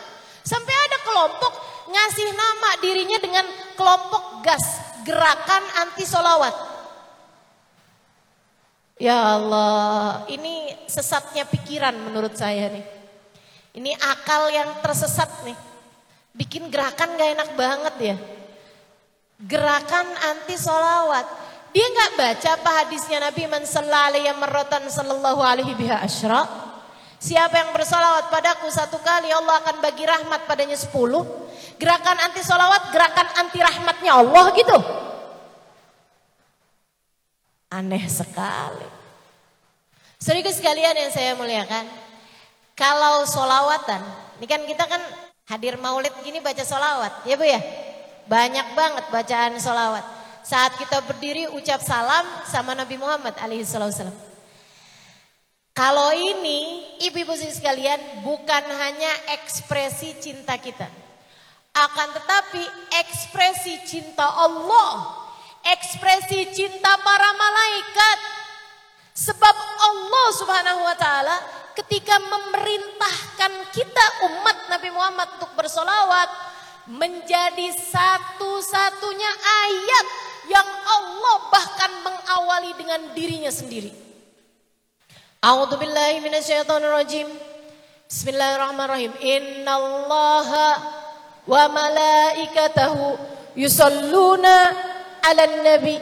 Sampai ada kelompok ngasih nama dirinya dengan kelompok gas. Gerakan anti solawat. Ya Allah, ini sesatnya pikiran menurut saya nih. Ini akal yang tersesat nih. Bikin gerakan gak enak banget ya. Gerakan anti solawat. Dia nggak baca apa hadisnya Nabi man sallallahu sallallahu alaihi biha asyra. Siapa yang bersolawat padaku satu kali Allah akan bagi rahmat padanya sepuluh. Gerakan anti solawat, gerakan anti rahmatnya Allah gitu. Aneh sekali. Sedikit sekalian yang saya muliakan. Kalau solawatan, ini kan kita kan hadir maulid gini baca solawat, ya bu ya? Banyak banget bacaan solawat. Saat kita berdiri ucap salam sama Nabi Muhammad alaihissalam. Kalau ini ibu-ibu sekalian bukan hanya ekspresi cinta kita. Akan tetapi ekspresi cinta Allah. Ekspresi cinta para malaikat. Sebab Allah subhanahu wa ta'ala ketika memerintahkan kita umat Nabi Muhammad untuk bersolawat menjadi satu-satunya ayat yang Allah bahkan mengawali dengan dirinya sendiri. A'udzu billahi minasyaitonir rajim. Bismillahirrahmanirrahim. Innallaha wa malaikatahu yusalluna 'alan nabi.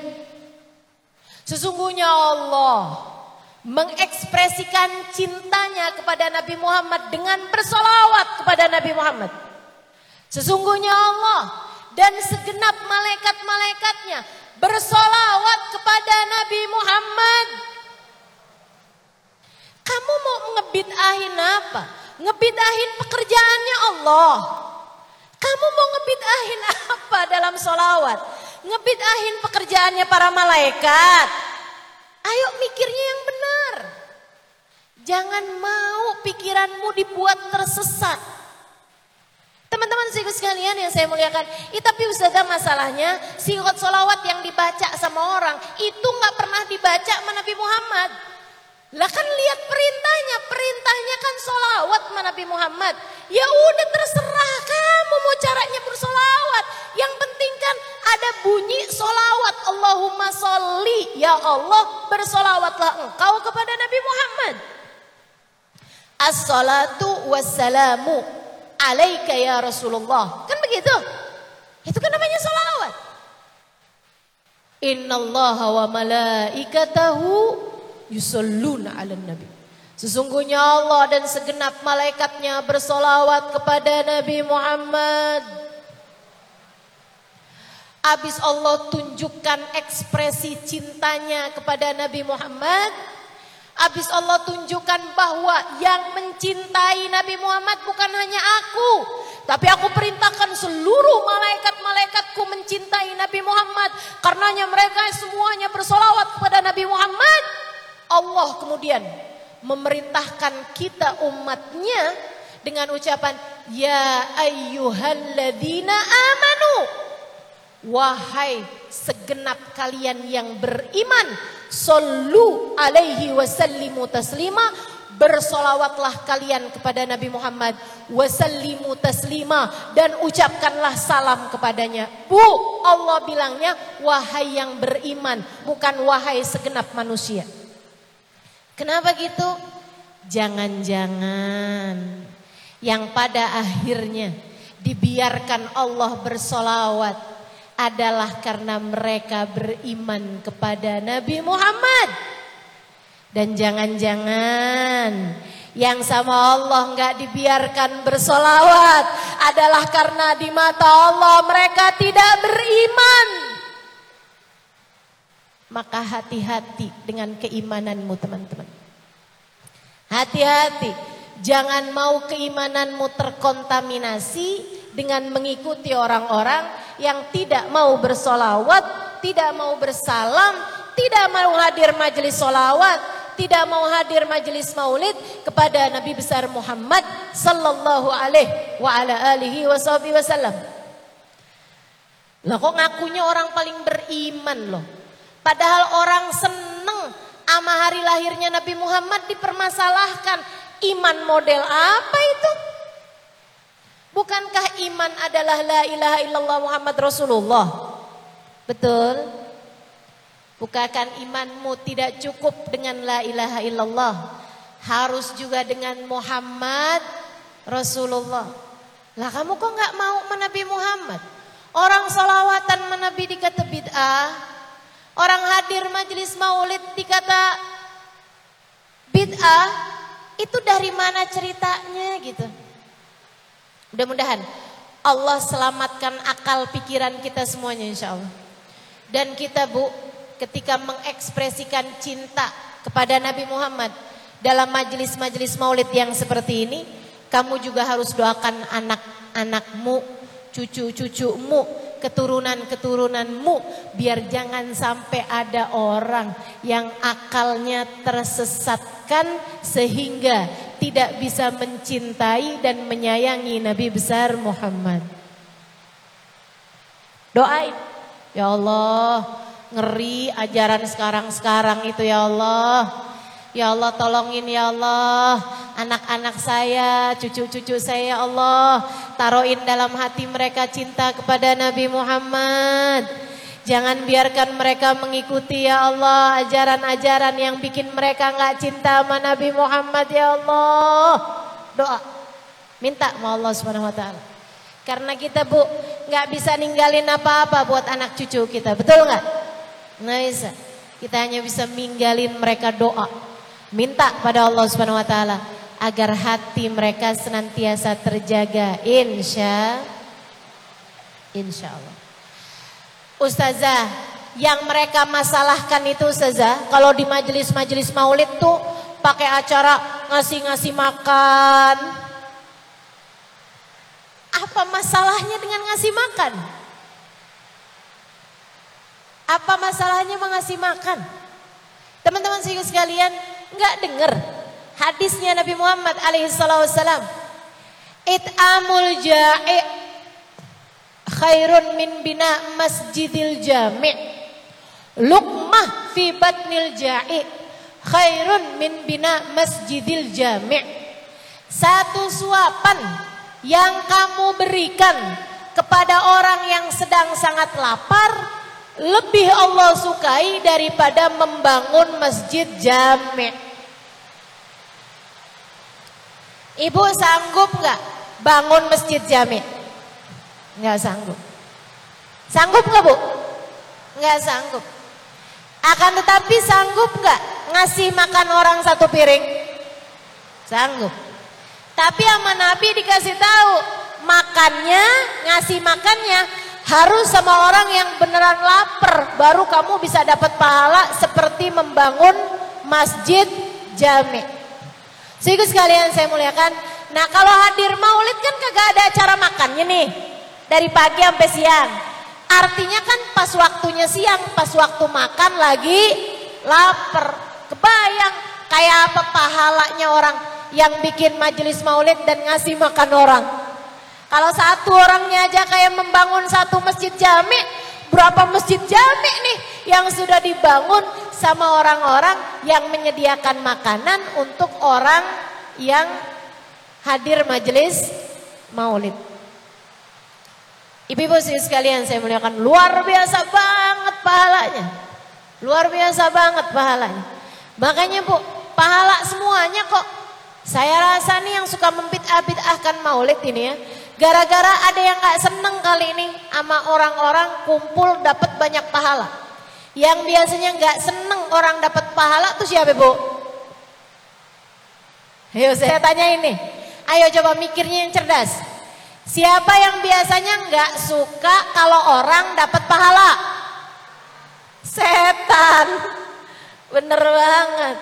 Sesungguhnya Allah mengekspresikan cintanya kepada Nabi Muhammad dengan bersolawat kepada Nabi Muhammad. Sesungguhnya Allah dan segenap malaikat-malaikatnya bersolawat kepada Nabi Muhammad. Kamu mau ngebidahin apa? Ngebidahin pekerjaannya Allah. Kamu mau ngebidahin apa dalam solawat? Ngebidahin pekerjaannya para malaikat. Ayo mikirnya yang benar. Jangan mau pikiranmu dibuat tersesat. Teman-teman sikut sekalian yang saya muliakan, eh, tapi Ustazah masalahnya sikut solawat yang dibaca sama orang itu nggak pernah dibaca sama Nabi Muhammad. Lah kan lihat perintahnya, perintahnya kan solawat sama Nabi Muhammad. Ya udah terserah kamu mau caranya bersolawat. Yang penting kan ada bunyi solawat. Allahumma sholli. Ya Allah bersolawatlah engkau kepada Nabi Muhammad. As-salatu wassalamu alaika ya Rasulullah. Kan begitu? Itu kan namanya solawat. Innallaha wa malaikatahu yusalluna ala nabi. Sesungguhnya Allah dan segenap malaikatnya bersolawat kepada Nabi Muhammad. Habis Allah tunjukkan ekspresi cintanya kepada Nabi Muhammad. Habis Allah tunjukkan bahwa yang mencintai Nabi Muhammad bukan hanya aku. Tapi aku perintahkan seluruh malaikat-malaikatku mencintai Nabi Muhammad. Karenanya mereka semuanya bersolawat kepada Nabi Muhammad. Allah kemudian memerintahkan kita umatnya dengan ucapan ya ayyuhalladzina amanu wahai segenap kalian yang beriman sallu alaihi wasallimu taslima bersolawatlah kalian kepada Nabi Muhammad wasallimu taslima dan ucapkanlah salam kepadanya Bu Allah bilangnya wahai yang beriman bukan wahai segenap manusia Kenapa gitu? Jangan-jangan yang pada akhirnya dibiarkan Allah bersolawat adalah karena mereka beriman kepada Nabi Muhammad. Dan jangan-jangan yang sama Allah nggak dibiarkan bersolawat adalah karena di mata Allah mereka tidak beriman. Maka hati-hati dengan keimananmu teman-teman. Hati-hati, jangan mau keimananmu terkontaminasi dengan mengikuti orang-orang yang tidak mau bersolawat, tidak mau bersalam, tidak mau hadir majelis solawat, tidak mau hadir majelis maulid kepada Nabi besar Muhammad sallallahu alaihi wa ala alihi wasallam. Lah kok ngakunya orang paling beriman loh. Padahal orang seneng ama hari lahirnya Nabi Muhammad dipermasalahkan. Iman model apa itu? Bukankah iman adalah la ilaha illallah Muhammad Rasulullah? Betul? Bukakan imanmu tidak cukup dengan la ilaha illallah. Harus juga dengan Muhammad Rasulullah. Lah kamu kok nggak mau menabi Muhammad? Orang salawatan menabi dikata bid'ah. Orang hadir majelis maulid dikata bid'ah. Itu dari mana ceritanya gitu. Mudah-mudahan Allah selamatkan akal pikiran kita semuanya insya Allah. Dan kita bu ketika mengekspresikan cinta kepada Nabi Muhammad dalam majelis-majelis maulid yang seperti ini, kamu juga harus doakan anak-anakmu, cucu-cucumu, keturunan-keturunanmu biar jangan sampai ada orang yang akalnya tersesatkan sehingga tidak bisa mencintai dan menyayangi Nabi besar Muhammad. Doain, ya Allah, Ngeri ajaran sekarang-sekarang itu ya Allah. Ya Allah tolongin ya Allah anak-anak saya, cucu-cucu saya ya Allah. Taruhin dalam hati mereka cinta kepada Nabi Muhammad. Jangan biarkan mereka mengikuti ya Allah ajaran-ajaran yang bikin mereka nggak cinta sama Nabi Muhammad ya Allah. Doa. Minta sama Allah Subhanahu wa taala. Karena kita Bu nggak bisa ninggalin apa-apa buat anak cucu kita. Betul nggak? Nice. Kita hanya bisa minggalin mereka doa. Minta pada Allah Subhanahu wa taala agar hati mereka senantiasa terjaga. Insya Insya Allah. Ustazah, yang mereka masalahkan itu Ustazah, kalau di majelis-majelis maulid tuh pakai acara ngasih-ngasih makan. Apa masalahnya dengan ngasih makan? Apa masalahnya mengasih makan? Teman-teman sekalian, nggak dengar hadisnya Nabi Muhammad alaihissalam. It'amul ja'i khairun min bina masjidil jami' Lukmah fi batnil ja'i khairun min bina masjidil jami' Satu suapan yang kamu berikan kepada orang yang sedang sangat lapar lebih Allah sukai daripada membangun masjid jami. Ibu sanggup nggak bangun masjid jami? Nggak sanggup. Sanggup nggak bu? Nggak sanggup. Akan tetapi sanggup nggak ngasih makan orang satu piring? Sanggup. Tapi sama Nabi dikasih tahu makannya, ngasih makannya harus sama orang yang beneran lapar, baru kamu bisa dapat pahala seperti membangun masjid jami. Sehingga sekalian saya muliakan, nah kalau hadir maulid kan kagak ada acara makannya nih. Dari pagi sampai siang. Artinya kan pas waktunya siang, pas waktu makan lagi lapar. Kebayang kayak apa pahalanya orang yang bikin majelis maulid dan ngasih makan orang. Kalau satu orangnya aja kayak membangun satu masjid jami, berapa masjid jami nih yang sudah dibangun sama orang-orang yang menyediakan makanan untuk orang yang hadir majelis maulid. Ibu-ibu sekalian saya muliakan luar biasa banget pahalanya. Luar biasa banget pahalanya. Makanya Bu, pahala semuanya kok. Saya rasa nih yang suka membid'ah-bid'ahkan maulid ini ya Gara-gara ada yang gak seneng kali ini sama orang-orang kumpul dapat banyak pahala. Yang biasanya gak seneng orang dapat pahala tuh siapa bu? Ayo saya tanya ini. Ayo coba mikirnya yang cerdas. Siapa yang biasanya nggak suka kalau orang dapat pahala? Setan. Bener banget.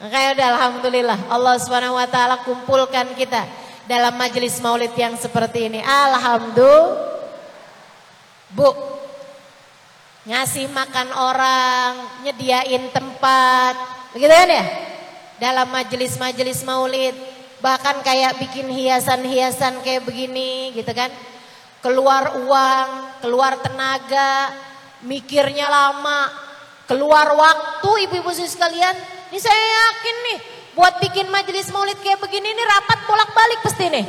Makanya udah alhamdulillah Allah Subhanahu wa taala kumpulkan kita dalam majelis maulid yang seperti ini. Alhamdulillah. Bu, ngasih makan orang, nyediain tempat, begitu kan ya? Dalam majelis-majelis maulid, bahkan kayak bikin hiasan-hiasan kayak begini gitu kan. Keluar uang, keluar tenaga, mikirnya lama, keluar waktu ibu-ibu sekalian. Ini saya yakin nih buat bikin majelis maulid kayak begini ini rapat bolak-balik pasti nih.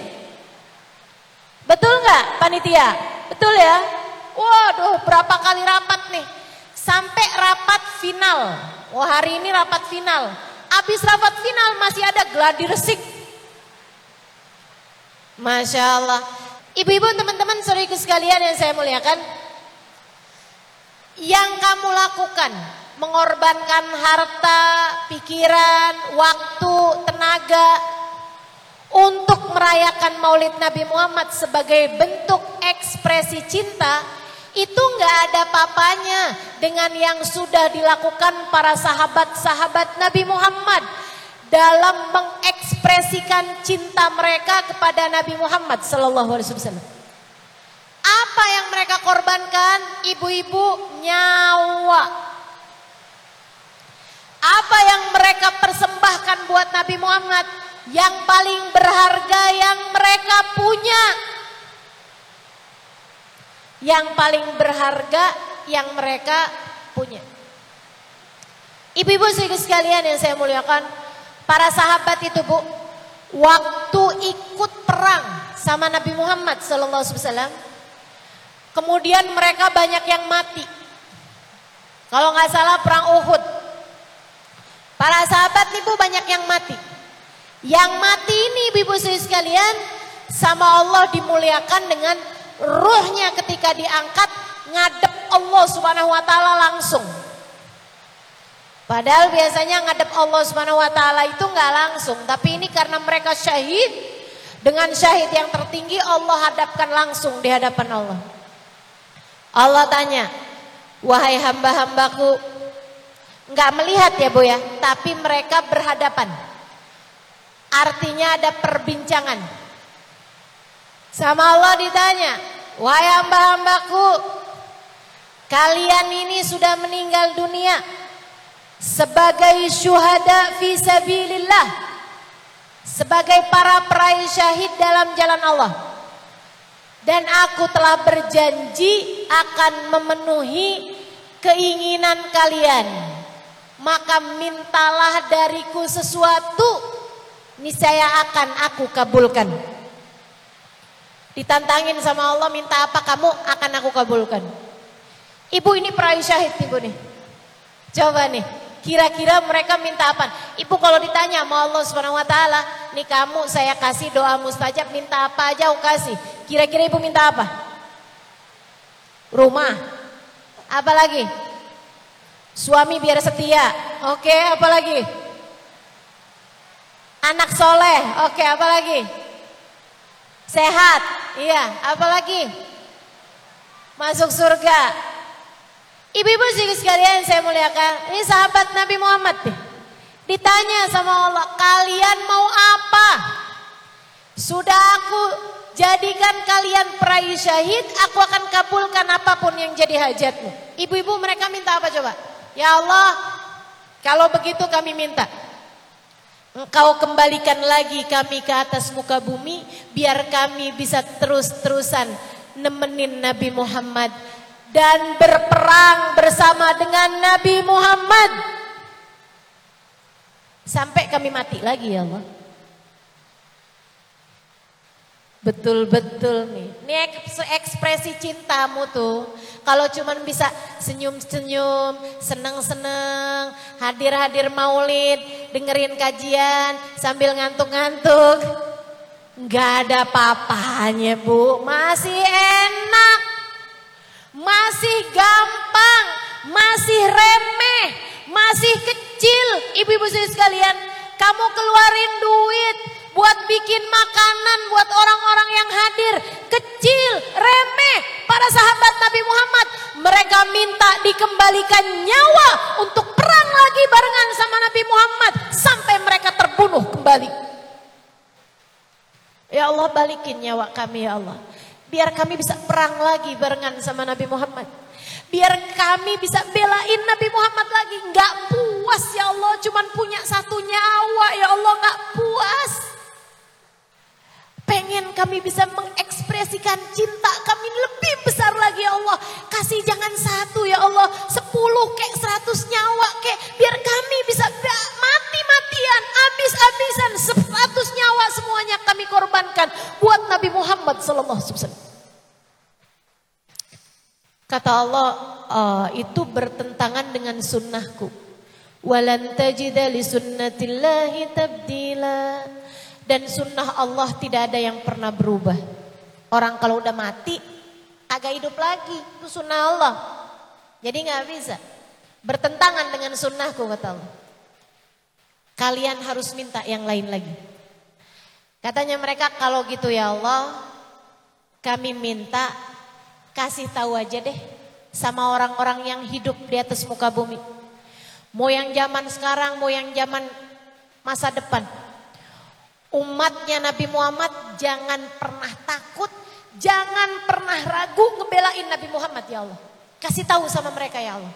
Betul nggak panitia? Betul ya? Waduh berapa kali rapat nih. Sampai rapat final. Wah hari ini rapat final. Habis rapat final masih ada gladi resik Masya Allah. Ibu-ibu teman-teman saudariku sekalian yang saya muliakan. Yang kamu lakukan. Mengorbankan harta, pikiran, waktu, tenaga. Untuk merayakan maulid Nabi Muhammad sebagai bentuk ekspresi cinta. Itu nggak ada papanya dengan yang sudah dilakukan para sahabat-sahabat Nabi Muhammad dalam mengekspresikan cinta mereka kepada Nabi Muhammad wasallam. Apa yang mereka korbankan? Ibu-ibu nyawa. Apa yang mereka persembahkan buat Nabi Muhammad? Yang paling berharga yang mereka punya. Yang paling berharga yang mereka punya. Ibu-ibu sekalian yang saya muliakan, Para sahabat itu bu, waktu ikut perang sama Nabi Muhammad Sallallahu kemudian mereka banyak yang mati. Kalau nggak salah perang Uhud, para sahabat nih banyak yang mati. Yang mati ini ibu-ibu sekalian sama Allah dimuliakan dengan ruhnya ketika diangkat ngadep Allah Subhanahu wa taala langsung. Padahal biasanya ngadep Allah Subhanahu wa taala itu nggak langsung, tapi ini karena mereka syahid dengan syahid yang tertinggi Allah hadapkan langsung di hadapan Allah. Allah tanya, "Wahai hamba-hambaku, nggak melihat ya Bu ya, tapi mereka berhadapan." Artinya ada perbincangan. Sama Allah ditanya, "Wahai hamba-hambaku, kalian ini sudah meninggal dunia?" Sebagai syuhada fi sabilillah. Sebagai para peraih syahid dalam jalan Allah. Dan aku telah berjanji akan memenuhi keinginan kalian. Maka mintalah dariku sesuatu niscaya akan aku kabulkan. Ditantangin sama Allah minta apa kamu akan aku kabulkan. Ibu ini peraih syahid ibu nih. Coba nih Kira-kira mereka minta apa? Ibu kalau ditanya sama Allah Subhanahu wa taala, "Nih kamu saya kasih doa mustajab, minta apa aja aku kasih." Kira-kira Ibu minta apa? Rumah. Apa lagi? Suami biar setia. Oke, apa lagi? Anak soleh. Oke, apa lagi? Sehat. Iya, apa lagi? Masuk surga. Ibu-ibu sekalian saya muliakan, ini sahabat Nabi Muhammad deh. Ditanya sama Allah, kalian mau apa? Sudah aku jadikan kalian peraih syahid, aku akan kabulkan apa pun yang jadi hajatmu. Ibu-ibu mereka minta apa coba? Ya Allah, kalau begitu kami minta. Engkau kembalikan lagi kami ke atas muka bumi, biar kami bisa terus-terusan nemenin Nabi Muhammad dan berperang bersama dengan Nabi Muhammad sampai kami mati lagi ya Allah. Betul-betul nih. Ini ekspresi cintamu tuh. Kalau cuman bisa senyum-senyum, seneng-seneng, hadir-hadir maulid, dengerin kajian sambil ngantuk-ngantuk. Gak ada papanya bu, masih enak, masih gampang, masih remeh, masih kecil. Ibu-ibu sekalian, kamu keluarin duit buat bikin makanan buat orang-orang yang hadir. Kecil, remeh, para sahabat Nabi Muhammad. Mereka minta dikembalikan nyawa untuk perang lagi barengan sama Nabi Muhammad. Sampai mereka terbunuh kembali. Ya Allah balikin nyawa kami ya Allah. Biar kami bisa perang lagi barengan sama Nabi Muhammad. Biar kami bisa belain Nabi Muhammad lagi. Enggak puas ya Allah cuman punya satu nyawa ya Allah enggak puas. Pengen kami bisa mengekspresikan cinta kami lebih besar lagi ya Allah. Kasih jangan satu ya Allah. Sepuluh kek seratus nyawa kek. Biar kami bisa mati-matian, habis-habisan. Seratus nyawa semuanya kami korbankan. Buat Nabi Muhammad Wasallam. Kata Allah, oh, itu bertentangan dengan sunnahku. Walan tajida li sunnatillahi tabdila. Dan sunnah Allah tidak ada yang pernah berubah. Orang kalau udah mati, agak hidup lagi. Itu sunnah Allah. Jadi nggak bisa. Bertentangan dengan sunnahku kata Allah. Kalian harus minta yang lain lagi. Katanya mereka kalau gitu ya Allah, kami minta kasih tahu aja deh sama orang-orang yang hidup di atas muka bumi. Mau yang zaman sekarang, mau yang zaman masa depan. Umatnya Nabi Muhammad jangan pernah takut, jangan pernah ragu ngebelain Nabi Muhammad ya Allah. Kasih tahu sama mereka ya Allah.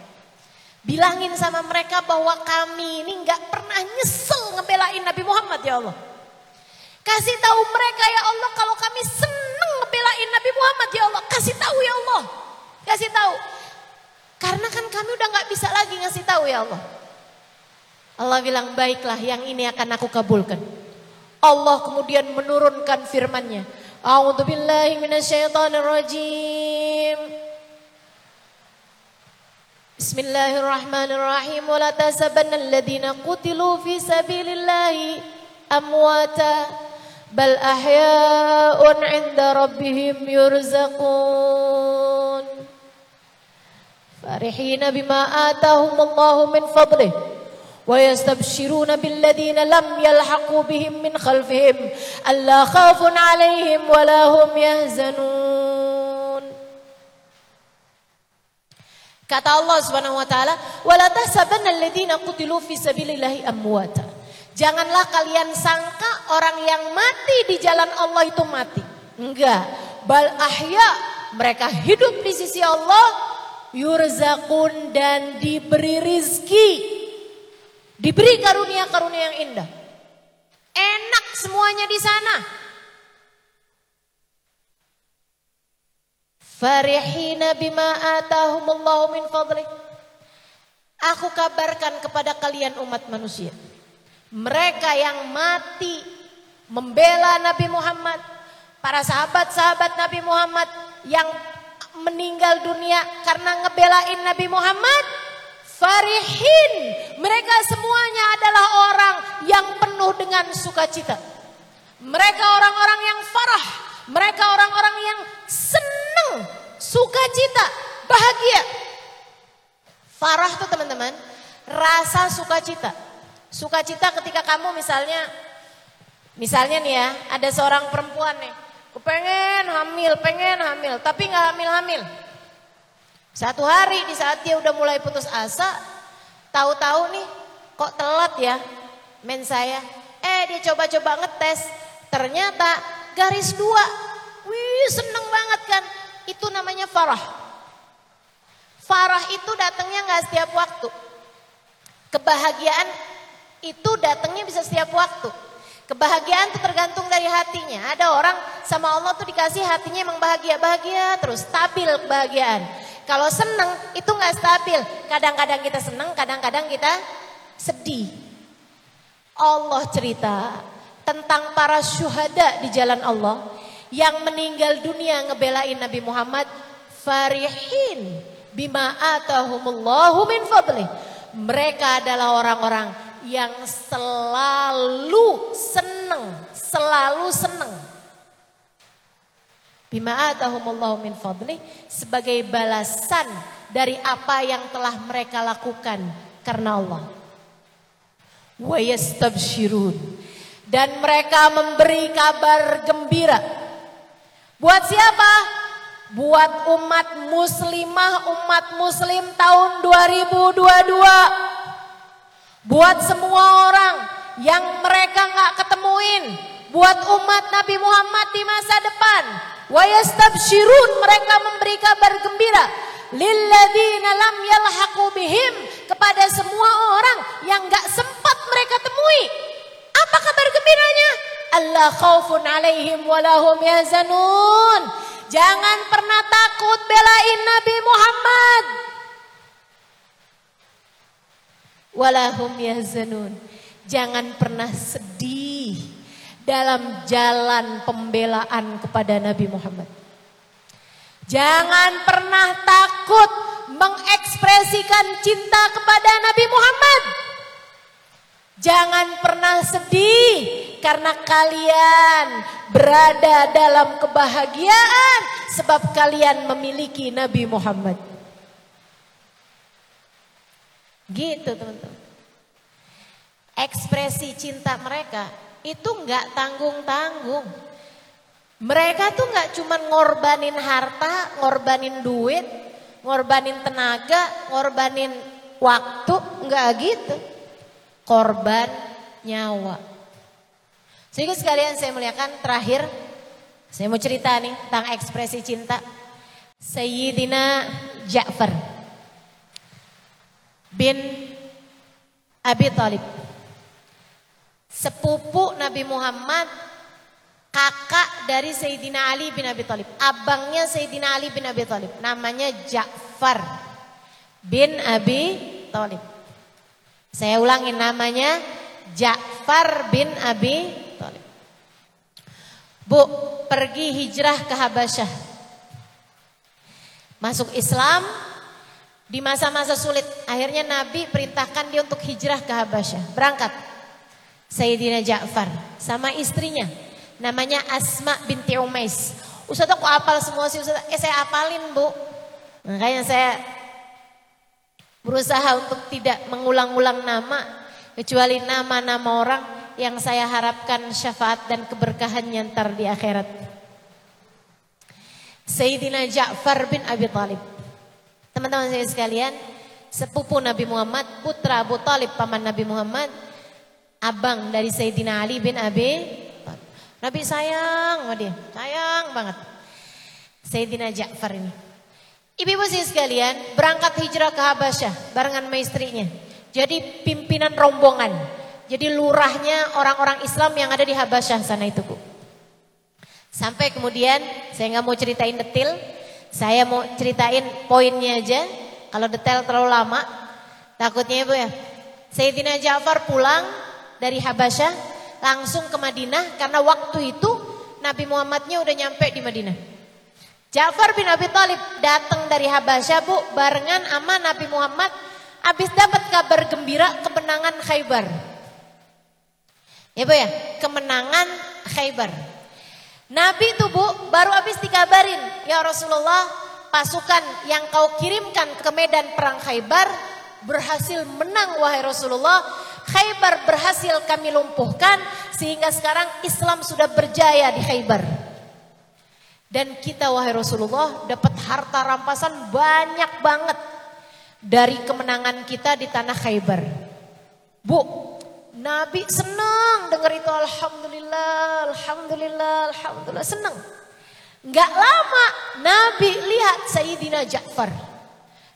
Bilangin sama mereka bahwa kami ini nggak pernah nyesel ngebelain Nabi Muhammad ya Allah. Kasih tahu mereka ya Allah kalau kami seneng ngebelain Nabi Muhammad ya Allah. Kasih tahu ya Allah. Kasih tahu. Karena kan kami udah nggak bisa lagi ngasih tahu ya Allah. Allah bilang baiklah yang ini akan aku kabulkan. Allah kemudian menurunkan firman-Nya. A'udzu billahi minasyaitonir rajim. Bismillahirrahmanirrahim. Wala tasabanna alladziina qutilu fi sabilillahi amwata bal ahya'un 'inda rabbihim yurzaqun. Farihina bima atahumullahu min fadlihi ويستبشرون بالذين لم يلحقوا بهم من خلفهم ألا خوف عليهم ولا هم يهزنون Kata Allah Subhanahu wa taala, "Wala tahsabanna alladziina qutilu fi sabilillahi amwata." Janganlah kalian sangka orang yang mati di jalan Allah itu mati. Enggak, bal ahya, mereka hidup di sisi Allah, yurzaqun dan diberi rizki Diberi karunia-karunia yang indah. Enak semuanya di sana. Farihina bima atahumullahu min fadli. Aku kabarkan kepada kalian umat manusia. Mereka yang mati membela Nabi Muhammad. Para sahabat-sahabat Nabi Muhammad yang meninggal dunia karena ngebelain Nabi Muhammad Farihin, mereka semuanya adalah orang yang penuh dengan sukacita. Mereka orang-orang yang farah, mereka orang-orang yang senang, sukacita, bahagia. Farah tuh teman-teman, rasa sukacita. Sukacita ketika kamu misalnya, misalnya nih ya, ada seorang perempuan nih, aku pengen hamil, pengen hamil, tapi nggak hamil-hamil. Satu hari di saat dia udah mulai putus asa, tahu-tahu nih kok telat ya men saya. Eh dia coba-coba ngetes, ternyata garis dua. Wih seneng banget kan, itu namanya farah. Farah itu datangnya nggak setiap waktu. Kebahagiaan itu datangnya bisa setiap waktu. Kebahagiaan itu tergantung dari hatinya. Ada orang sama Allah tuh dikasih hatinya emang bahagia-bahagia terus stabil kebahagiaan. Kalau seneng itu nggak stabil. Kadang-kadang kita seneng, kadang-kadang kita sedih. Allah cerita tentang para syuhada di jalan Allah yang meninggal dunia ngebelain Nabi Muhammad farihin bima atahumullahu min fadli. Mereka adalah orang-orang yang selalu seneng, selalu seneng Bima atahumullahu min fadli sebagai balasan dari apa yang telah mereka lakukan karena Allah. Wa yastabshirun dan mereka memberi kabar gembira. Buat siapa? Buat umat muslimah, umat muslim tahun 2022. Buat semua orang yang mereka nggak ketemuin. Buat umat Nabi Muhammad di masa depan. Wa yastabshirun mereka memberi kabar gembira. Lilladzina lam yalhaqu bihim kepada semua orang yang nggak sempat mereka temui. Apa kabar gembiranya? Allah khaufun alaihim walahum yazanun. Jangan pernah takut belain Nabi Muhammad. Walahum yazanun. Jangan pernah sedih dalam jalan pembelaan kepada Nabi Muhammad. Jangan pernah takut mengekspresikan cinta kepada Nabi Muhammad. Jangan pernah sedih karena kalian berada dalam kebahagiaan sebab kalian memiliki Nabi Muhammad. Gitu teman-teman. Ekspresi cinta mereka itu nggak tanggung-tanggung. Mereka tuh nggak cuma ngorbanin harta, ngorbanin duit, ngorbanin tenaga, ngorbanin waktu, nggak gitu korban nyawa. Sehingga sekalian saya melihatkan terakhir, saya mau cerita nih tentang ekspresi cinta. Sayyidina Ja'far bin Abi Talib. Sepupu Nabi Muhammad, kakak dari Sayyidina Ali bin Abi Talib. Abangnya Sayyidina Ali bin Abi Talib. Namanya Ja'far bin Abi Talib. Saya ulangi namanya Ja'far bin Abi Thalib. Bu, pergi hijrah ke Habasyah. Masuk Islam di masa-masa sulit. Akhirnya Nabi perintahkan dia untuk hijrah ke Habasyah. Berangkat. Sayyidina Ja'far sama istrinya. Namanya Asma binti Umais. Ustaz aku apal semua sih Ustaz. Eh saya apalin bu. Makanya saya Berusaha untuk tidak mengulang-ulang nama kecuali nama-nama orang yang saya harapkan syafaat dan keberkahannya ntar di akhirat. Sayyidina Ja'far bin Abi Talib. Teman-teman saya sekalian, sepupu Nabi Muhammad, putra Abu Talib paman Nabi Muhammad, abang dari Sayyidina Ali bin Abi. Nabi sayang sama dia, sayang banget. Sayyidina Ja'far ini. Ibu-ibu sekalian, berangkat hijrah ke Habasyah barengan sama istrinya. Jadi pimpinan rombongan. Jadi lurahnya orang-orang Islam yang ada di Habasyah sana itu, Bu. Sampai kemudian saya nggak mau ceritain detail, saya mau ceritain poinnya aja. Kalau detail terlalu lama, takutnya Ibu ya. Sayyidina Ja'far pulang dari Habasyah langsung ke Madinah karena waktu itu Nabi Muhammadnya udah nyampe di Madinah. Ja'far bin Abi Thalib datang dari Habasyah bu barengan sama Nabi Muhammad habis dapat kabar gembira kemenangan Khaybar. Ya bu ya, kemenangan Khaybar. Nabi itu bu baru habis dikabarin, ya Rasulullah pasukan yang kau kirimkan ke medan perang Khaybar berhasil menang wahai Rasulullah. Khaybar berhasil kami lumpuhkan sehingga sekarang Islam sudah berjaya di Khaybar. Dan kita wahai Rasulullah dapat harta rampasan banyak banget dari kemenangan kita di tanah Khaybar. Bu, Nabi senang dengar itu Alhamdulillah, Alhamdulillah, Alhamdulillah, senang. Gak lama Nabi lihat Sayyidina Ja'far.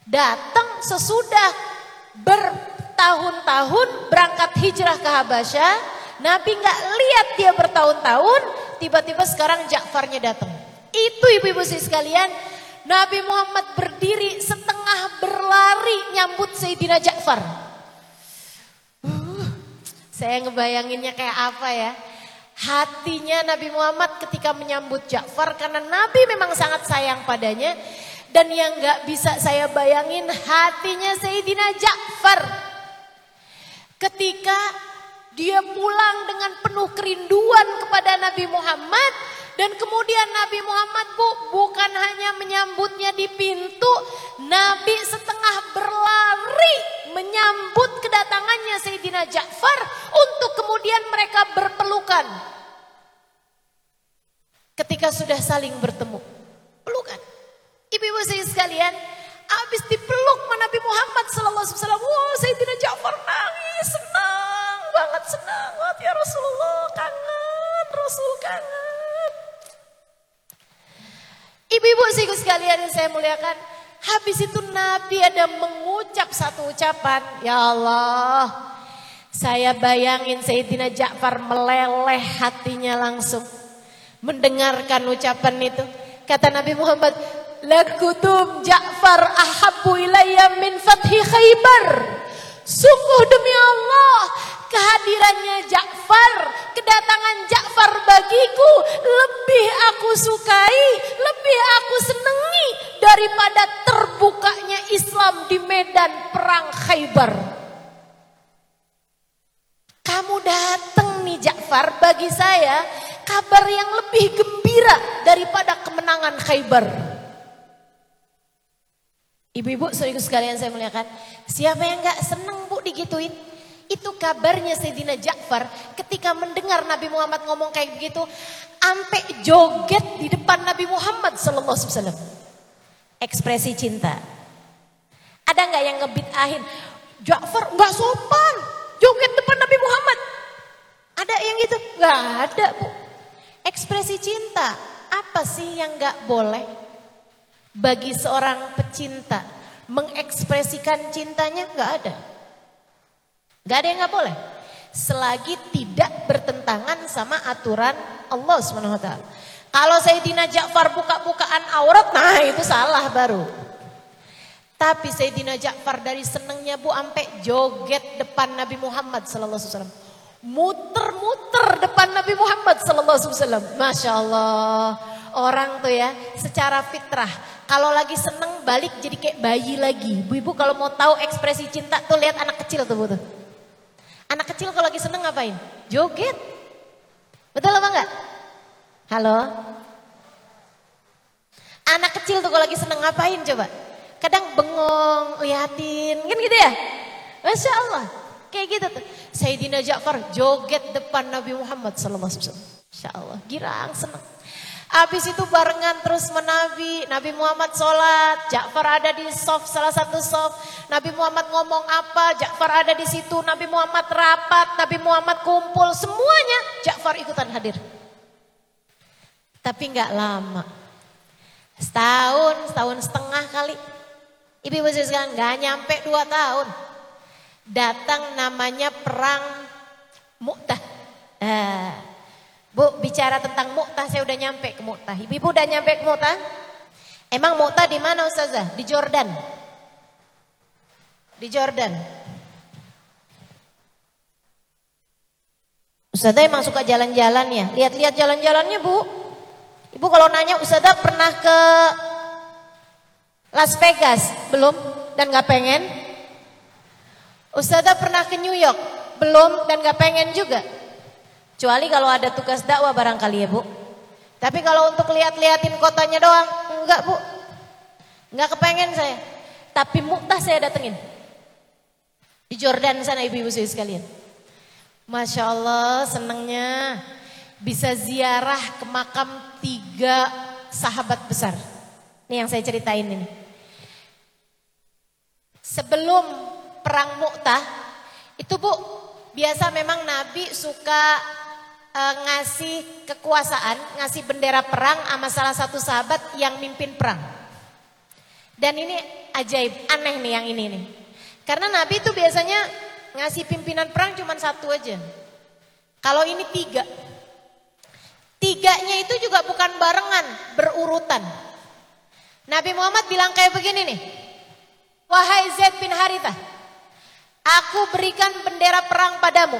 Datang sesudah bertahun-tahun berangkat hijrah ke Habasyah. Nabi gak lihat dia bertahun-tahun, tiba-tiba sekarang Ja'farnya datang. Itu ibu-ibu sekalian, Nabi Muhammad berdiri setengah berlari nyambut Sayyidina Ja'far. Saya ngebayanginnya kayak apa ya. Hatinya Nabi Muhammad ketika menyambut Ja'far karena Nabi memang sangat sayang padanya. Dan yang gak bisa saya bayangin hatinya Sayyidina Ja'far. Ketika dia pulang dengan penuh kerinduan kepada Nabi Muhammad Dan kemudian Nabi Muhammad bu bukan hanya menyambutnya di pintu, Nabi setengah berlari menyambut kedatangannya Sayyidina Ja'far untuk kemudian mereka berpelukan. Ketika sudah saling bertemu, pelukan. Ibu-ibu saya sekalian, habis dipeluk Nabi Muhammad sallallahu alaihi wasallam, wah Sayyidina Ja'far nangis, senang banget, senang banget ya Rasulullah, kangen, Rasul kangen. Ibu-ibu sih sekalian yang saya muliakan. Habis itu Nabi ada mengucap satu ucapan. Ya Allah. Saya bayangin Sayyidina Ja'far meleleh hatinya langsung. Mendengarkan ucapan itu. Kata Nabi Muhammad. Lakutum Ja'far ahabbu ilayya min fathi khaybar. Sungguh demi Allah kehadirannya Ja'far, kedatangan Ja'far bagiku lebih aku sukai, lebih aku senangi daripada terbukanya Islam di medan perang Khaybar. Kamu datang nih Ja'far bagi saya kabar yang lebih gembira daripada kemenangan Khaybar. Ibu-ibu, saudara sekalian saya muliakan, siapa yang gak seneng bu digituin? Itu kabarnya Sayyidina Ja'far ketika mendengar Nabi Muhammad ngomong kayak begitu. Ampe joget di depan Nabi Muhammad sallallahu alaihi. Ekspresi cinta. Ada nggak yang ngebit ahin? Ja'far nggak sopan. Joget depan Nabi Muhammad. Ada yang gitu? Nggak ada bu. Ekspresi cinta. Apa sih yang nggak boleh? Bagi seorang pecinta mengekspresikan cintanya nggak ada. Gak ada yang gak boleh. Selagi tidak bertentangan sama aturan Allah SWT. Kalau Sayyidina Ja'far buka-bukaan aurat, nah itu salah baru. Tapi Sayyidina Ja'far dari senengnya bu ampe joget depan Nabi Muhammad wasallam. Muter-muter depan Nabi Muhammad wasallam. Masya Allah. Orang tuh ya secara fitrah. Kalau lagi seneng balik jadi kayak bayi lagi. Bu-ibu kalau mau tahu ekspresi cinta tuh lihat anak kecil tuh bu tuh. Anak kecil kalau lagi seneng ngapain? Joget. Betul apa enggak? Halo? Anak kecil tuh kalau lagi seneng ngapain coba? Kadang bengong, liatin, kan gitu ya? Masya Allah. Kayak gitu tuh. Sayyidina Ja'far joget depan Nabi Muhammad SAW. Masya Allah, girang, seneng. Habis itu barengan terus menabi, Nabi Muhammad sholat, Ja'far ada di soft salah satu soft. Nabi Muhammad ngomong apa, Ja'far ada di situ. Nabi Muhammad rapat, Nabi Muhammad kumpul, semuanya Ja'far ikutan hadir. Tapi nggak lama, setahun, setahun setengah kali. Ibu-ibu sekalian nggak nyampe dua tahun. Datang namanya perang Mu'tah. Eh, Bu, bicara tentang Mu'tah, saya udah nyampe ke Mu'tah. Ibu udah nyampe ke Mu'tah? Emang Mu'tah di mana Ustazah? Di Jordan. Di Jordan. Ustazah emang suka jalan-jalan ya? Lihat-lihat jalan-jalannya Bu. Ibu kalau nanya Ustazah pernah ke Las Vegas? Belum? Dan gak pengen? Ustazah pernah ke New York? Belum dan gak pengen juga? Kecuali kalau ada tugas dakwah barangkali ya Bu. Tapi kalau untuk lihat-liatin kotanya doang, enggak Bu. Enggak kepengen saya. Tapi Muktah saya datengin. Di Jordan sana ibu-ibu saya sekalian. Masya Allah senangnya bisa ziarah ke makam tiga sahabat besar. Ini yang saya ceritain ini. Sebelum perang Muktah, itu Bu, biasa memang Nabi suka e, ngasih kekuasaan, ngasih bendera perang sama salah satu sahabat yang mimpin perang. Dan ini ajaib, aneh nih yang ini nih. Karena Nabi itu biasanya ngasih pimpinan perang cuma satu aja. Kalau ini tiga. Tiganya itu juga bukan barengan, berurutan. Nabi Muhammad bilang kayak begini nih. Wahai Zaid bin Harithah, aku berikan bendera perang padamu.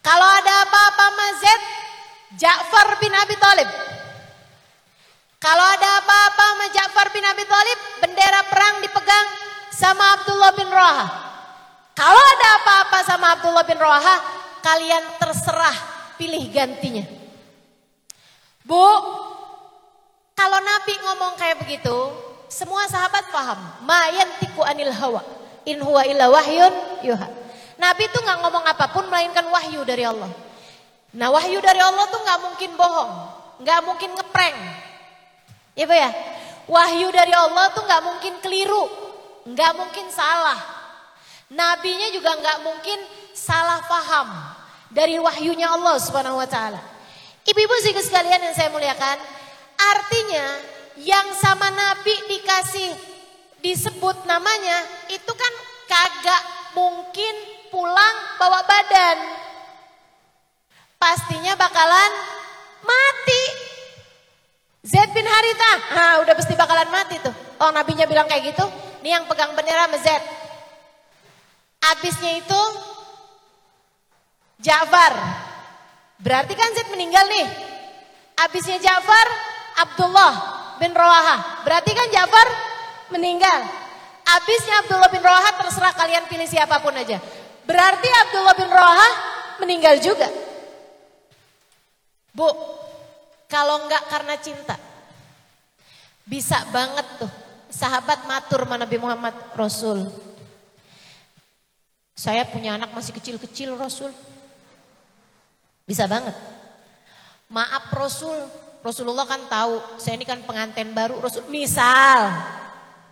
Kalau ada apa-apa sama Zaid, Ja'far bin Abi Thalib. Kalau ada apa-apa sama Ja'far bin Abi Thalib, bendera perang dipegang sama Abdullah bin Raha. Kalau ada apa-apa sama Abdullah bin Raha, kalian terserah pilih gantinya. Bu, kalau Nabi ngomong kayak begitu, semua sahabat paham. Mayan tiku anil hawa. In huwa illa wahyun yuha. Nabi itu nggak ngomong apa pun melainkan wahyu dari Allah. Nah wahyu dari Allah tuh nggak mungkin bohong, nggak mungkin ngeprank. Ya Bu ya? Wahyu dari Allah tuh nggak mungkin keliru, nggak mungkin salah. Nabinya juga nggak mungkin salah paham dari wahyunya Allah Subhanahu wa taala. Ibu-ibu sekalian yang saya muliakan, Artinya yang sama Nabi dikasih disebut namanya itu kan kagak mungkin pulang bawa badan. Pastinya bakalan mati. Zaid bin Haritha, nah udah pasti bakalan mati tuh. Oh nabinya bilang kayak gitu, nih yang pegang bendera sama Zaid. Abisnya itu Ja'far. Berarti kan Zaid meninggal nih. Abisnya Ja'far Abdullah bin Rawaha. Berarti kan Ja'far meninggal. Abisnya Abdullah bin Rawaha terserah kalian pilih siapa pun aja. Berarti Abdullah bin Rawaha meninggal juga. Bu, kalau enggak karena cinta. Bisa banget tuh sahabat matur mana Nabi Muhammad Rasul. Saya punya anak masih kecil-kecil Rasul. Bisa banget. Maaf Rasul, Rasulullah kan tahu, saya ini kan pengantin baru, Rasul misal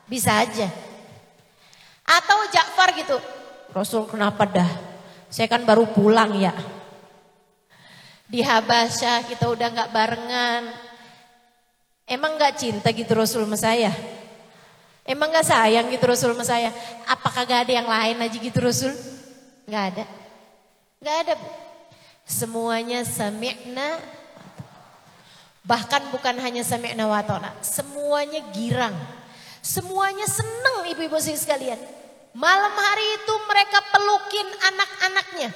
bisa aja. Atau Ja'far gitu, Rasul kenapa dah? Saya kan baru pulang ya. Di Habasyah kita udah nggak barengan. Emang nggak cinta gitu Rasul sama saya? Emang nggak sayang gitu Rasul sama saya? Apakah gak ada yang lain aja gitu Rasul? Nggak ada. Nggak ada. Semuanya sami'na Bahkan bukan hanya sami'na wa semuanya girang. Semuanya seneng ibu-ibu sekalian. Malam hari itu mereka pelukin anak-anaknya.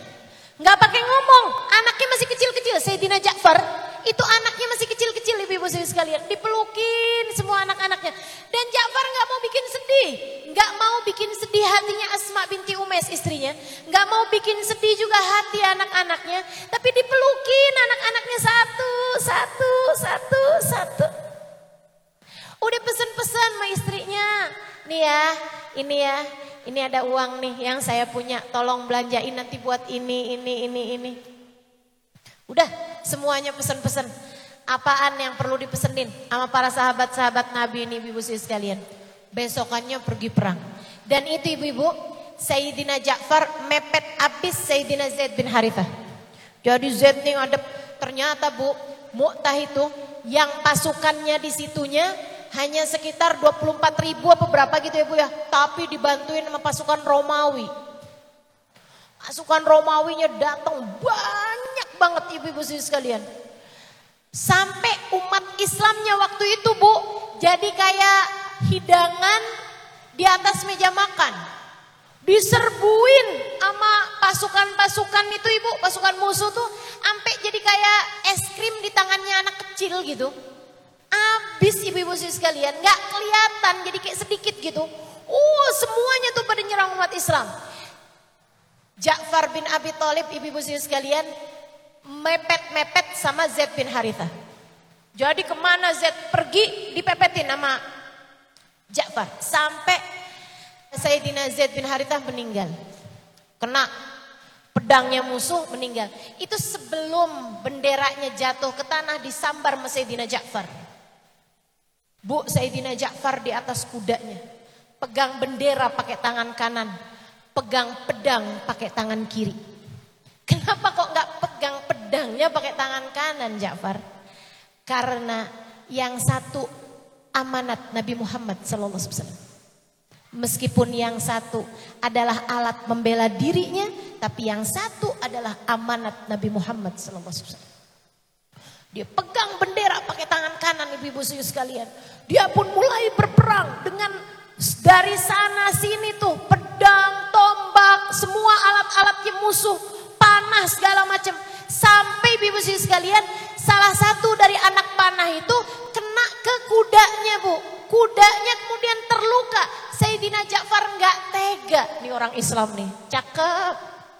Nggak pakai ngomong, anaknya masih kecil-kecil. Sayyidina Ja'far itu anaknya masih kecil-kecil ibu-ibu sekalian. Dipelukin semua anak-anaknya. Dan Ja'far nggak mau bikin sedih. nggak mau bikin sedih hatinya Asma binti Umes istrinya. nggak mau bikin sedih juga hati anak-anaknya. Tapi dipelukin anak-anaknya satu, satu, satu, satu. Udah pesen-pesen sama istrinya. Nih ya, ini ya, ini ada uang nih yang saya punya. Tolong belanjain nanti buat ini, ini, ini, ini. Udah semuanya pesen-pesen. Apaan yang perlu dipesenin sama para sahabat-sahabat Nabi ini ibu-ibu sekalian. Besokannya pergi perang. Dan itu ibu-ibu, Sayyidina Ja'far mepet habis Sayyidina Zaid bin Harithah. Jadi Zaid nih ada ternyata Bu, Mu'tah itu yang pasukannya di situnya hanya sekitar 24 ribu apa berapa gitu ya Bu ya. Tapi dibantuin sama pasukan Romawi. Pasukan Romawinya datang banyak banget ibu-ibu sekalian. Sampai umat Islamnya waktu itu bu, jadi kayak hidangan di atas meja makan. Diserbuin sama pasukan-pasukan itu ibu, pasukan musuh tuh sampai jadi kayak es krim di tangannya anak kecil gitu. Abis ibu-ibu sekalian, nggak kelihatan jadi kayak sedikit gitu. Uh, semuanya tuh pada nyerang umat Islam. Ja'far bin Abi Thalib ibu-ibu sekalian mepet-mepet sama Zaid bin Haritha. Jadi ke mana Zaid pergi dipepetin sama Ja'far. Sampai Sayyidina Zaid bin Haritha meninggal. Kena pedangnya musuh meninggal. Itu sebelum benderanya jatuh ke tanah disambar Sayyidina Ja'far. Bu Sayyidina Ja'far di atas kudanya. Pegang bendera pakai tangan kanan pegang pedang pakai tangan kiri. Kenapa kok nggak pegang pedangnya pakai tangan kanan Ja'far? Karena yang satu amanat Nabi Muhammad SAW. Meskipun yang satu adalah alat membela dirinya, tapi yang satu adalah amanat Nabi Muhammad SAW. Dia pegang bendera pakai tangan kanan ibu-ibu sekalian. Dia pun mulai berperang dengan dari sana sini tuh pedang, tombak, semua alat-alatnya musuh, panah segala macam. Sampai ibu ibu sekalian, salah satu dari anak panah itu kena ke kudanya bu. Kudanya kemudian terluka. Sayyidina Ja'far nggak tega. Nih orang Islam nih, cakep,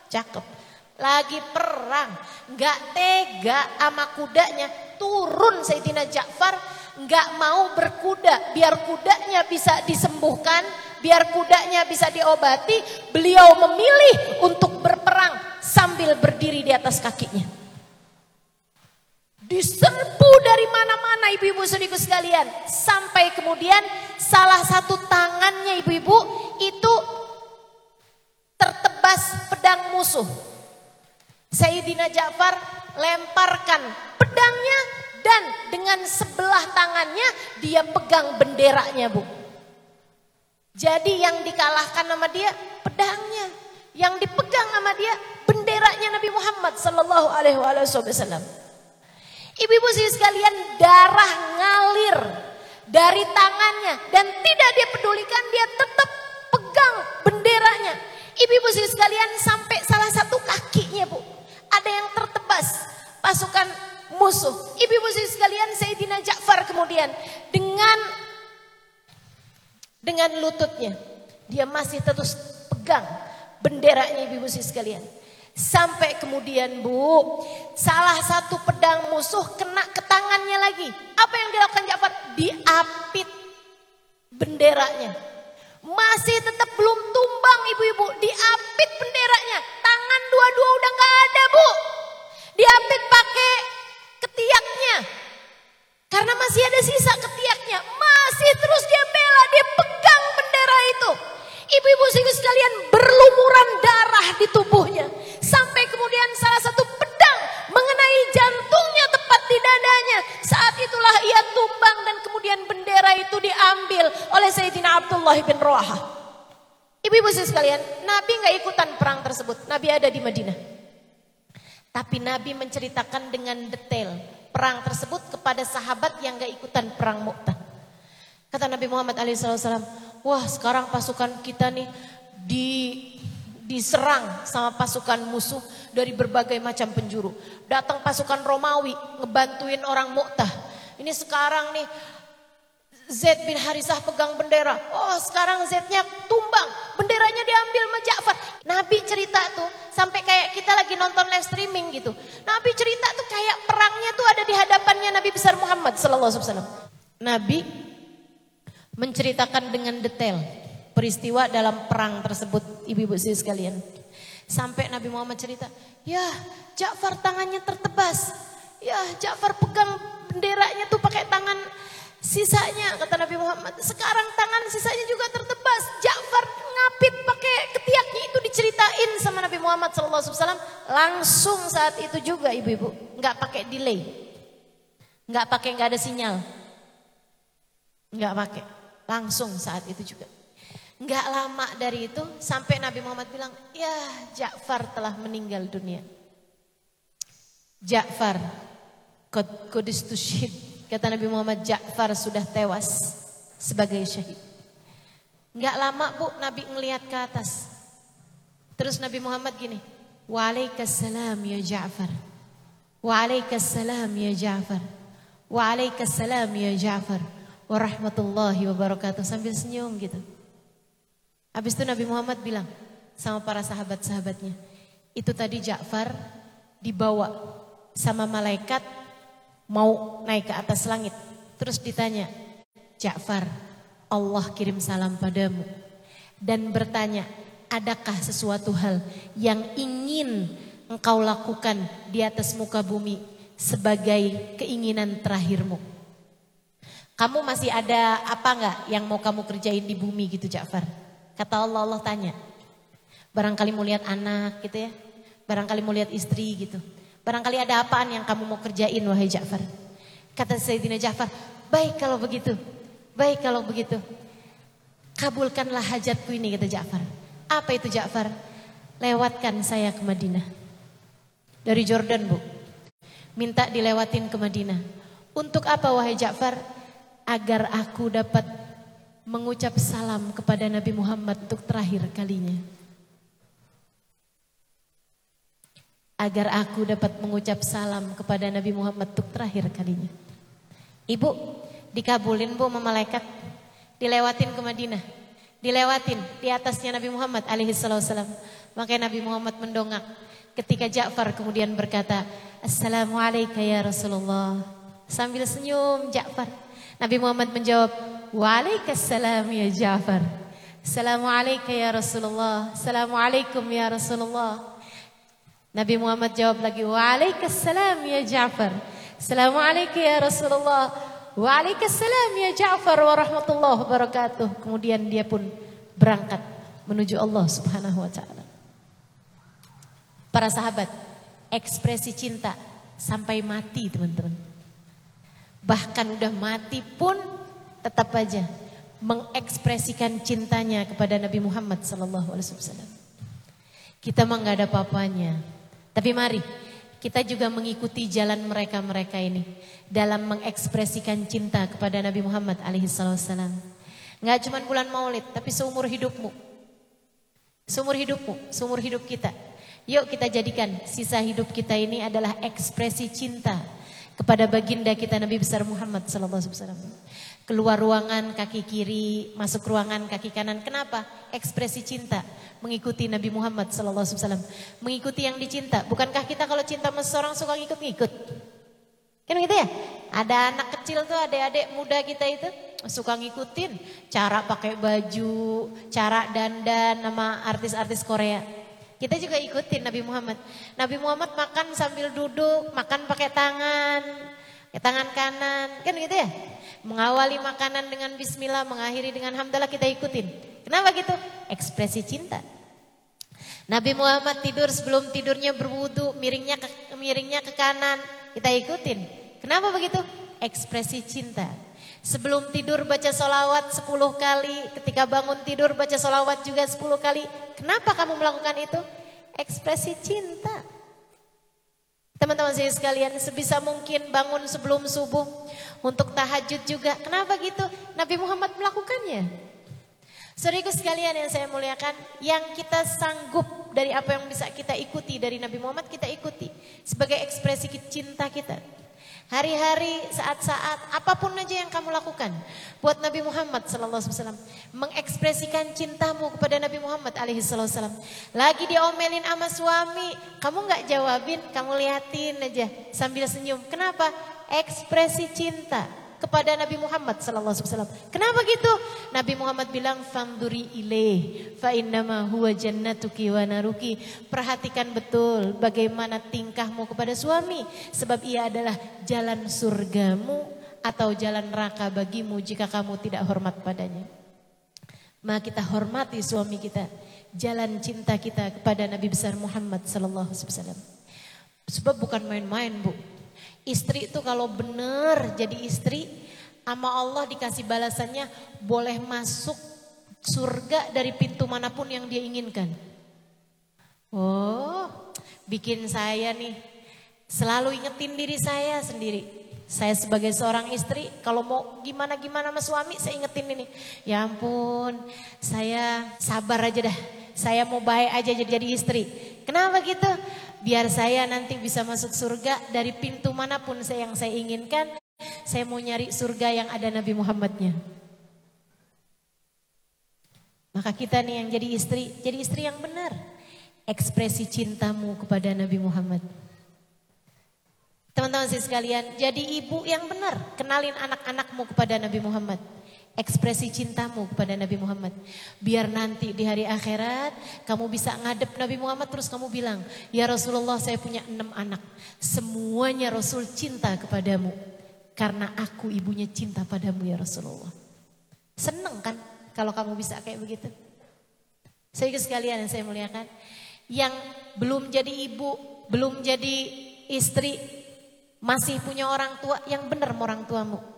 cakep. Lagi perang, nggak tega sama kudanya. turun Sayyidina Ja'far nggak mau berkuda biar kudanya bisa disembuhkan, biar kudanya bisa diobati, beliau memilih untuk berperang sambil berdiri di atas kakinya. Diserbu dari mana-mana ibu-ibu saudaraku sekalian. Sampai kemudian salah satu tangannya ibu-ibu itu tertebas pedang musuh. Sayyidina Ja'far lemparkan pedangnya dan dengan sebelah tangannya dia pegang benderanya bu. Jadi yang dikalahkan sama dia pedangnya, yang dipegang sama dia benderanya Nabi Muhammad Sallallahu Alaihi Wasallam. Ibu-ibu sekalian darah ngalir dari tangannya dan tidak dia pedulikan dia tetap pegang benderanya. Ibu-ibu sekalian sampai salah satu kakinya bu ada yang tertebas pasukan musuh. Ibu-ibu sekalian Sayyidina Ja'far kemudian dengan dengan lututnya dia masih terus pegang benderanya ibu-ibu sekalian. Sampai kemudian bu, salah satu pedang musuh kena ke tangannya lagi. Apa yang dilakukan Ja'far? Diapit benderanya. Masih tetap belum tumbang ibu-ibu, diapit benderanya. Tangan dua-dua udah gak ada bu. Diapit pakai ketiaknya. Karena masih ada sisa ketiaknya. Masih terus dia bela, dia pegang bendera itu. Ibu-ibu sekalian berlumuran darah di tubuhnya. Sampai kemudian salah satu pedang mengenai jantungnya tepat di dadanya. Saat itulah ia tumbang dan kemudian bendera itu diambil oleh Sayyidina Abdullah bin Rawaha. Ibu-ibu sekalian, Nabi nggak ikutan perang tersebut. Nabi ada di Madinah. Tapi Nabi menceritakan dengan detail perang tersebut kepada sahabat yang gak ikutan perang Mu'tah. Kata Nabi Muhammad SAW, wah sekarang pasukan kita nih di diserang sama pasukan musuh dari berbagai macam penjuru. Datang pasukan Romawi ngebantuin orang Mu'tah. Ini sekarang nih Zaid bin Harisah pegang bendera. Oh sekarang Zaidnya tumbang. Benderanya diambil sama Ja'far. Nabi cerita tuh sampai kayak kita lagi nonton live streaming gitu. Nabi cerita tuh kayak perangnya tuh ada di hadapannya Nabi besar Muhammad sallallahu alaihi wasallam. Nabi menceritakan dengan detail peristiwa dalam perang tersebut ibu-ibu sekalian. Sampai Nabi Muhammad cerita, ya Ja'far tangannya tertebas. Ya Ja'far pegang benderanya tuh pakai tangan sisanya kata Nabi Muhammad. Sekarang tangan sisanya juga tertebas. Ja'far ngapit pakai ketiaknya itu diceritain sama Nabi Muhammad SAW. Langsung saat itu juga ibu-ibu. Nggak pakai delay. Nggak pakai nggak ada sinyal. Nggak pakai. Langsung saat itu juga. Nggak lama dari itu sampai Nabi Muhammad bilang, ya Ja'far telah meninggal dunia. Ja'far, kodis tushid. Kata Nabi Muhammad, Ja'far sudah tewas sebagai syahid. Nggak lama bu, Nabi ngelihat ke atas. Terus Nabi Muhammad gini, Waalaikumsalam ya Ja'far. Waalaikumsalam ya Ja'far. Waalaikumsalam ya Ja'far. Warahmatullahi wabarakatuh. Sambil senyum gitu. Habis itu Nabi Muhammad bilang sama para sahabat-sahabatnya, itu tadi Ja'far dibawa sama malaikat mau naik ke atas langit. Terus ditanya, Ja'far, Allah kirim salam padamu. Dan bertanya, adakah sesuatu hal yang ingin engkau lakukan di atas muka bumi sebagai keinginan terakhirmu? Kamu masih ada apa enggak yang mau kamu kerjain di bumi gitu Ja'far? Kata Allah, Allah tanya. Barangkali mau lihat anak gitu ya. Barangkali mau lihat istri gitu. Barangkali ada apaan yang kamu mau kerjain wahai Ja'far. Kata Sayyidina Ja'far, baik kalau begitu. Baik kalau begitu. Kabulkanlah hajatku ini kata Ja'far. Apa itu Ja'far? Lewatkan saya ke Madinah. Dari Jordan bu. Minta dilewatin ke Madinah. Untuk apa wahai Ja'far? Agar aku dapat mengucap salam kepada Nabi Muhammad untuk terakhir kalinya. Agar aku dapat mengucap salam kepada Nabi Muhammad untuk terakhir kalinya. Ibu, dikabulin bu sama malaikat. Dilewatin ke Madinah. Dilewatin di atasnya Nabi Muhammad alaihi salam. Makanya Nabi Muhammad mendongak. Ketika Ja'far kemudian berkata, Assalamualaikum ya Rasulullah. Sambil senyum Ja'far. Nabi Muhammad menjawab, Waalaikumsalam ya Ja'far. Assalamualaikum ya Rasulullah. Assalamualaikum ya Rasulullah. Nabi Muhammad jawab lagi, Waalaikumsalam ya Ja'far. Assalamualaikum ya Rasulullah. Waalaikumsalam ya Ja'far wa rahmatullahi wabarakatuh. Kemudian dia pun berangkat menuju Allah Subhanahu wa taala. Para sahabat, ekspresi cinta sampai mati teman-teman. Bahkan udah mati pun tetap aja mengekspresikan cintanya kepada Nabi Muhammad sallallahu alaihi wasallam. Kita mah nggak ada papanya. Tapi mari kita juga mengikuti jalan mereka-mereka ini dalam mengekspresikan cinta kepada Nabi Muhammad alaihi wasallam. Nggak cuma bulan Maulid, tapi seumur hidupmu. Seumur hidupmu, seumur hidup kita. Yuk kita jadikan sisa hidup kita ini adalah ekspresi cinta kepada baginda kita Nabi besar Muhammad sallallahu alaihi wasallam. Keluar ruangan kaki kiri, masuk ruangan kaki kanan. Kenapa? Ekspresi cinta mengikuti Nabi Muhammad sallallahu alaihi wasallam. Mengikuti yang dicinta. Bukankah kita kalau cinta sama seseorang suka ngikut-ngikut? Kan gitu ya? Ada anak kecil tuh, adik-adik muda kita itu suka ngikutin cara pakai baju, cara dandan nama artis-artis Korea. Kita juga ikutin Nabi Muhammad. Nabi Muhammad makan sambil duduk, makan pakai tangan, ya, tangan kanan, kan gitu ya? Mengawali makanan dengan bismillah, mengakhiri dengan hamdalah kita ikutin. Kenapa gitu? Ekspresi cinta. Nabi Muhammad tidur sebelum tidurnya berwudu, miringnya ke, miringnya ke kanan, kita ikutin. Kenapa begitu? Ekspresi cinta. Sebelum tidur baca solawat 10 kali, ketika bangun tidur baca solawat juga 10 kali. Kenapa kamu melakukan itu? Ekspresi cinta. Teman-teman saya sekalian, sebisa mungkin bangun sebelum subuh untuk tahajud juga. Kenapa gitu? Nabi Muhammad melakukannya. Saudariku sekalian yang saya muliakan, yang kita sanggup dari apa yang bisa kita ikuti dari Nabi Muhammad, kita ikuti sebagai ekspresi cinta kita. Hari-hari, saat-saat, apa pun aja yang kamu lakukan buat Nabi Muhammad sallallahu alaihi wasallam, mengekspresikan cintamu kepada Nabi Muhammad alaihi wasallam. Lagi diomelin sama suami, kamu nggak jawabin, kamu liatin aja sambil senyum. Kenapa? Ekspresi cinta kepada Nabi Muhammad sallallahu alaihi wasallam. Kenapa gitu? Nabi Muhammad bilang fanduri ilaih fa innama huwa jannatuki wa naruki. Perhatikan betul bagaimana tingkahmu kepada suami sebab ia adalah jalan surgamu atau jalan neraka bagimu jika kamu tidak hormat padanya. Maka kita hormati suami kita, jalan cinta kita kepada Nabi besar Muhammad sallallahu alaihi wasallam. Sebab bukan main-main, Bu. Istri itu kalau benar jadi istri, sama Allah dikasih balasannya boleh masuk surga dari pintu mana pun yang dia inginkan. Oh, bikin saya nih selalu ingetin diri saya sendiri. Saya sebagai seorang istri, kalau mau gimana-gimana sama suami, saya ingetin ini. Ya ampun, saya sabar aja dah. Saya mau baik aja jadi istri. Kenapa gitu? Biar saya nanti bisa masuk surga dari pintu mana pun saya yang saya inginkan. Saya mau nyari surga yang ada Nabi Muhammadnya. Maka kita nih yang jadi istri, jadi istri yang benar. Ekspresi cintamu kepada Nabi Muhammad. Teman-teman sekalian, jadi ibu yang benar. Kenalin anak-anakmu kepada Nabi Muhammad ekspresi cintamu kepada Nabi Muhammad. Biar nanti di hari akhirat kamu bisa ngadep Nabi Muhammad terus kamu bilang, Ya Rasulullah saya punya enam anak. Semuanya Rasul cinta kepadamu. Karena aku ibunya cinta padamu ya Rasulullah. Seneng kan kalau kamu bisa kayak begitu. Saya sekalian yang saya muliakan. Yang belum jadi ibu, belum jadi istri, masih punya orang tua yang benar orang tuamu.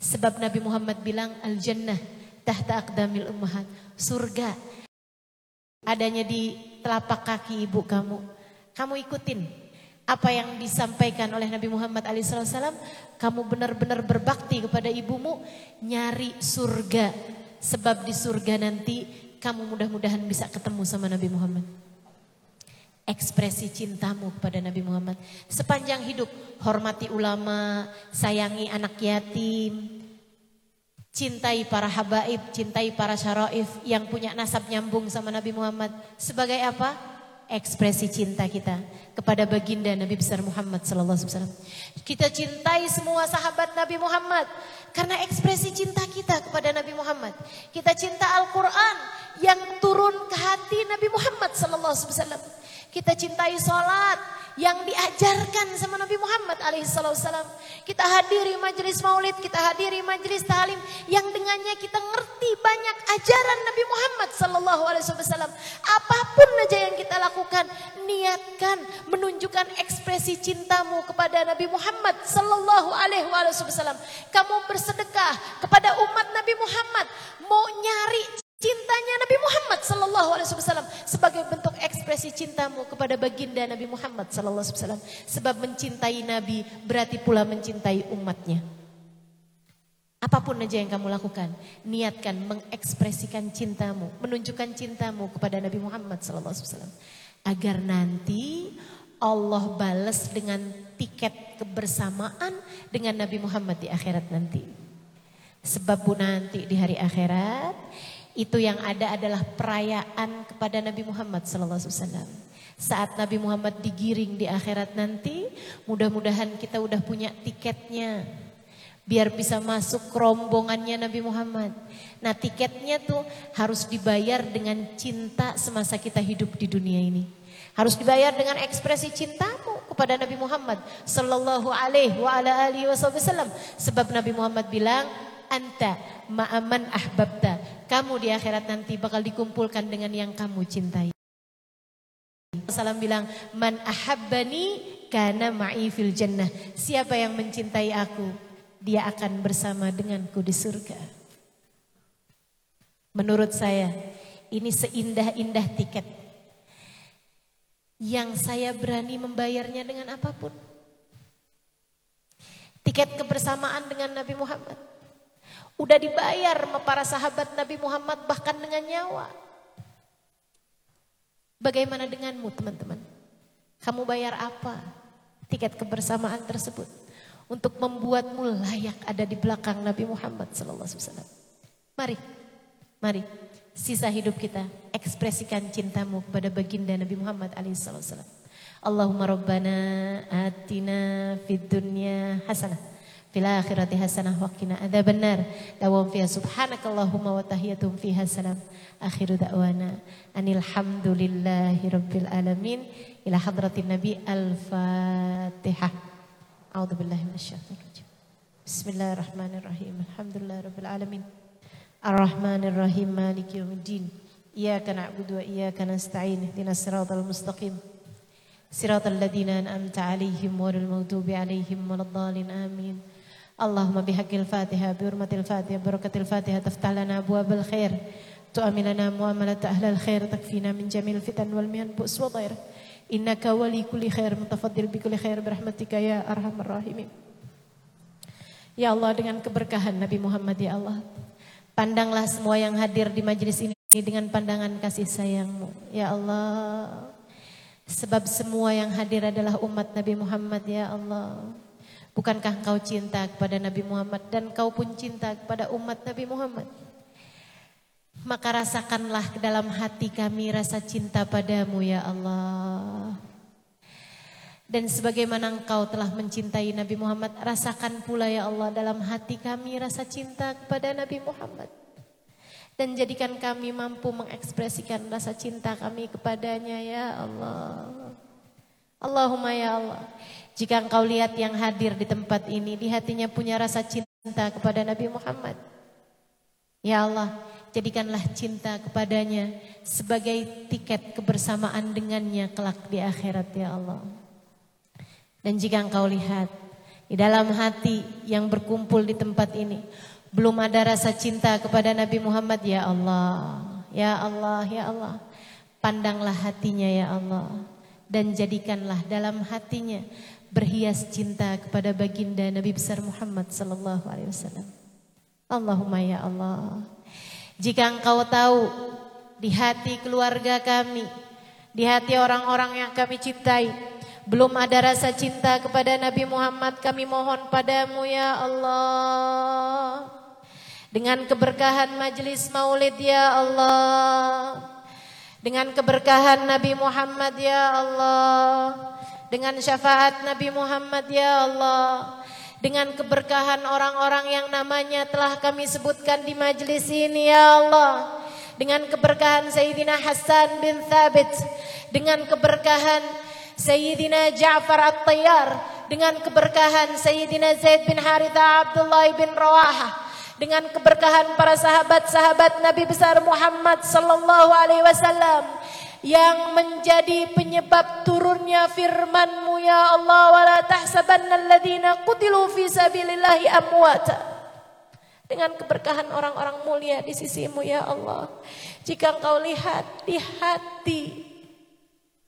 Sebab Nabi Muhammad bilang al-jannah tahta akdamil ummahat. Surga adanya di telapak kaki ibu kamu. Kamu ikutin apa yang disampaikan oleh Nabi Muhammad SAW. Kamu benar-benar berbakti kepada ibumu. Nyari surga. Sebab di surga nanti kamu mudah-mudahan bisa ketemu sama Nabi Muhammad ekspresi cintamu kepada Nabi Muhammad. Sepanjang hidup hormati ulama, sayangi anak yatim, cintai para habaib, cintai para syaraif yang punya nasab nyambung sama Nabi Muhammad. Sebagai apa? ekspresi cinta kita kepada baginda Nabi besar Muhammad sallallahu alaihi wasallam. Kita cintai semua sahabat Nabi Muhammad karena ekspresi cinta kita kepada Nabi Muhammad. Kita cinta Al-Qur'an yang turun ke hati Nabi Muhammad sallallahu alaihi wasallam. Kita cintai salat yang diajarkan sama Nabi Muhammad alaihissalam. Kita hadiri majelis maulid, kita hadiri majelis talim yang dengannya kita ngerti banyak ajaran Nabi Muhammad sallallahu alaihi wasallam. Apa pun aja yang kita lakukan, niatkan menunjukkan ekspresi cintamu kepada Nabi Muhammad sallallahu alaihi wasallam. Kamu bersedekah kepada umat Nabi Muhammad, mau nyari cintanya Nabi Muhammad sallallahu alaihi wasallam sebagai bentuk ekspresi cintamu kepada baginda Nabi Muhammad sallallahu alaihi wasallam. Sebab mencintai nabi berarti pula mencintai umatnya. Apa pun aja yang kamu lakukan, niatkan mengekspresikan cintamu, menunjukkan cintamu kepada Nabi Muhammad sallallahu alaihi wasallam. Agar nanti Allah balas dengan tiket kebersamaan dengan Nabi Muhammad di akhirat nanti. Sebab nanti di hari akhirat itu yang ada adalah perayaan kepada Nabi Muhammad SAW. Saat Nabi Muhammad digiring di akhirat nanti, mudah-mudahan kita udah punya tiketnya. Biar bisa masuk rombongannya Nabi Muhammad. Nah tiketnya tuh harus dibayar dengan cinta semasa kita hidup di dunia ini. Harus dibayar dengan ekspresi cintamu kepada Nabi Muhammad sallallahu alaihi wa ala alihi wasallam. Sebab Nabi Muhammad bilang, "Anta ma'aman ahbabta. Kamu di akhirat nanti bakal dikumpulkan dengan yang kamu cintai. Salam bilang, man ahabbani kana ma'i fil jannah. Siapa yang mencintai aku, dia akan bersama denganku di surga. Menurut saya, ini seindah-indah tiket yang saya berani membayarnya dengan apa pun. Tiket kebersamaan dengan Nabi Muhammad. Udah dibayar sama para sahabat Nabi Muhammad bahkan dengan nyawa. Bagaimana denganmu teman-teman? Kamu bayar apa tiket kebersamaan tersebut? Untuk membuatmu layak ada di belakang Nabi Muhammad SAW. Mari, mari sisa hidup kita ekspresikan cintamu kepada baginda Nabi Muhammad SAW. Allahumma rabbana atina fid dunya hasanah fil akhirati hasanah wa qina adzabannar dawam fiha subhanakallahumma wa tahiyatum fiha salam akhiru da'wana anil hamdulillahi rabbil alamin ila hadratin nabi al-fatihah a'udzu billahi minasyaitonir rajim bismillahirrahmanirrahim alhamdulillahi rabbil alamin arrahmanir rahim maliki yaumiddin iyyaka na'budu wa iyyaka nasta'in ihdinas siratal mustaqim siratal ladzina an'amta 'alaihim ghairil maghdubi 'alaihim waladdallin amin اللهم بحق الفاتحة بحرمة الفاتحة بركة الفاتحة تفتح لنا أبواب الخير تؤمن لنا معاملة أهل الخير تكفينا من جميع الفتن والمهن بؤس وضير إنك ولي كل خير متفضل بكل خير برحمتك يا أرحم الراحمين Ya Allah dengan keberkahan Nabi Muhammad ya Allah Pandanglah semua yang hadir di majlis ini dengan pandangan kasih sayangmu Ya Allah Sebab semua yang hadir adalah umat Nabi Muhammad ya Allah Bukankah engkau cinta kepada Nabi Muhammad dan kau pun cinta kepada umat Nabi Muhammad? Maka rasakanlah ke dalam hati kami rasa cinta padamu ya Allah. Dan sebagaimana engkau telah mencintai Nabi Muhammad, rasakan pula ya Allah dalam hati kami rasa cinta kepada Nabi Muhammad. Dan jadikan kami mampu mengekspresikan rasa cinta kami kepadanya ya Allah. Allahumma ya Allah. Jika engkau lihat yang hadir di tempat ini, di hatinya punya rasa cinta kepada Nabi Muhammad. Ya Allah, jadikanlah cinta kepadanya sebagai tiket kebersamaan dengannya kelak di akhirat ya Allah. Dan jika engkau lihat di dalam hati yang berkumpul di tempat ini, belum ada rasa cinta kepada Nabi Muhammad ya Allah. Ya Allah, ya Allah. Pandanglah hatinya ya Allah. Dan jadikanlah dalam hatinya berhias cinta kepada baginda Nabi besar Muhammad sallallahu alaihi wasallam. Allahumma ya Allah. Jika engkau tahu di hati keluarga kami, di hati orang-orang yang kami cintai, belum ada rasa cinta kepada Nabi Muhammad, kami mohon padamu ya Allah. Dengan keberkahan majelis maulid ya Allah. Dengan keberkahan Nabi Muhammad ya Allah. Dengan syafaat Nabi Muhammad ya Allah. Dengan keberkahan orang-orang yang namanya telah kami sebutkan di majlis ini ya Allah. Dengan keberkahan Sayyidina Hasan bin Thabit. Dengan keberkahan Sayyidina Ja'far At-Tayyar. Dengan keberkahan Sayyidina Zaid bin Haritha Abdullah bin Rawaha dengan keberkahan para sahabat-sahabat Nabi besar Muhammad sallallahu alaihi wasallam yang menjadi penyebab turunnya firman-Mu ya Allah wala tahsabanna alladziina qutilu fi sabilillahi amwata. Dengan keberkahan orang-orang mulia di sisimu ya Allah. Jika engkau lihat di hati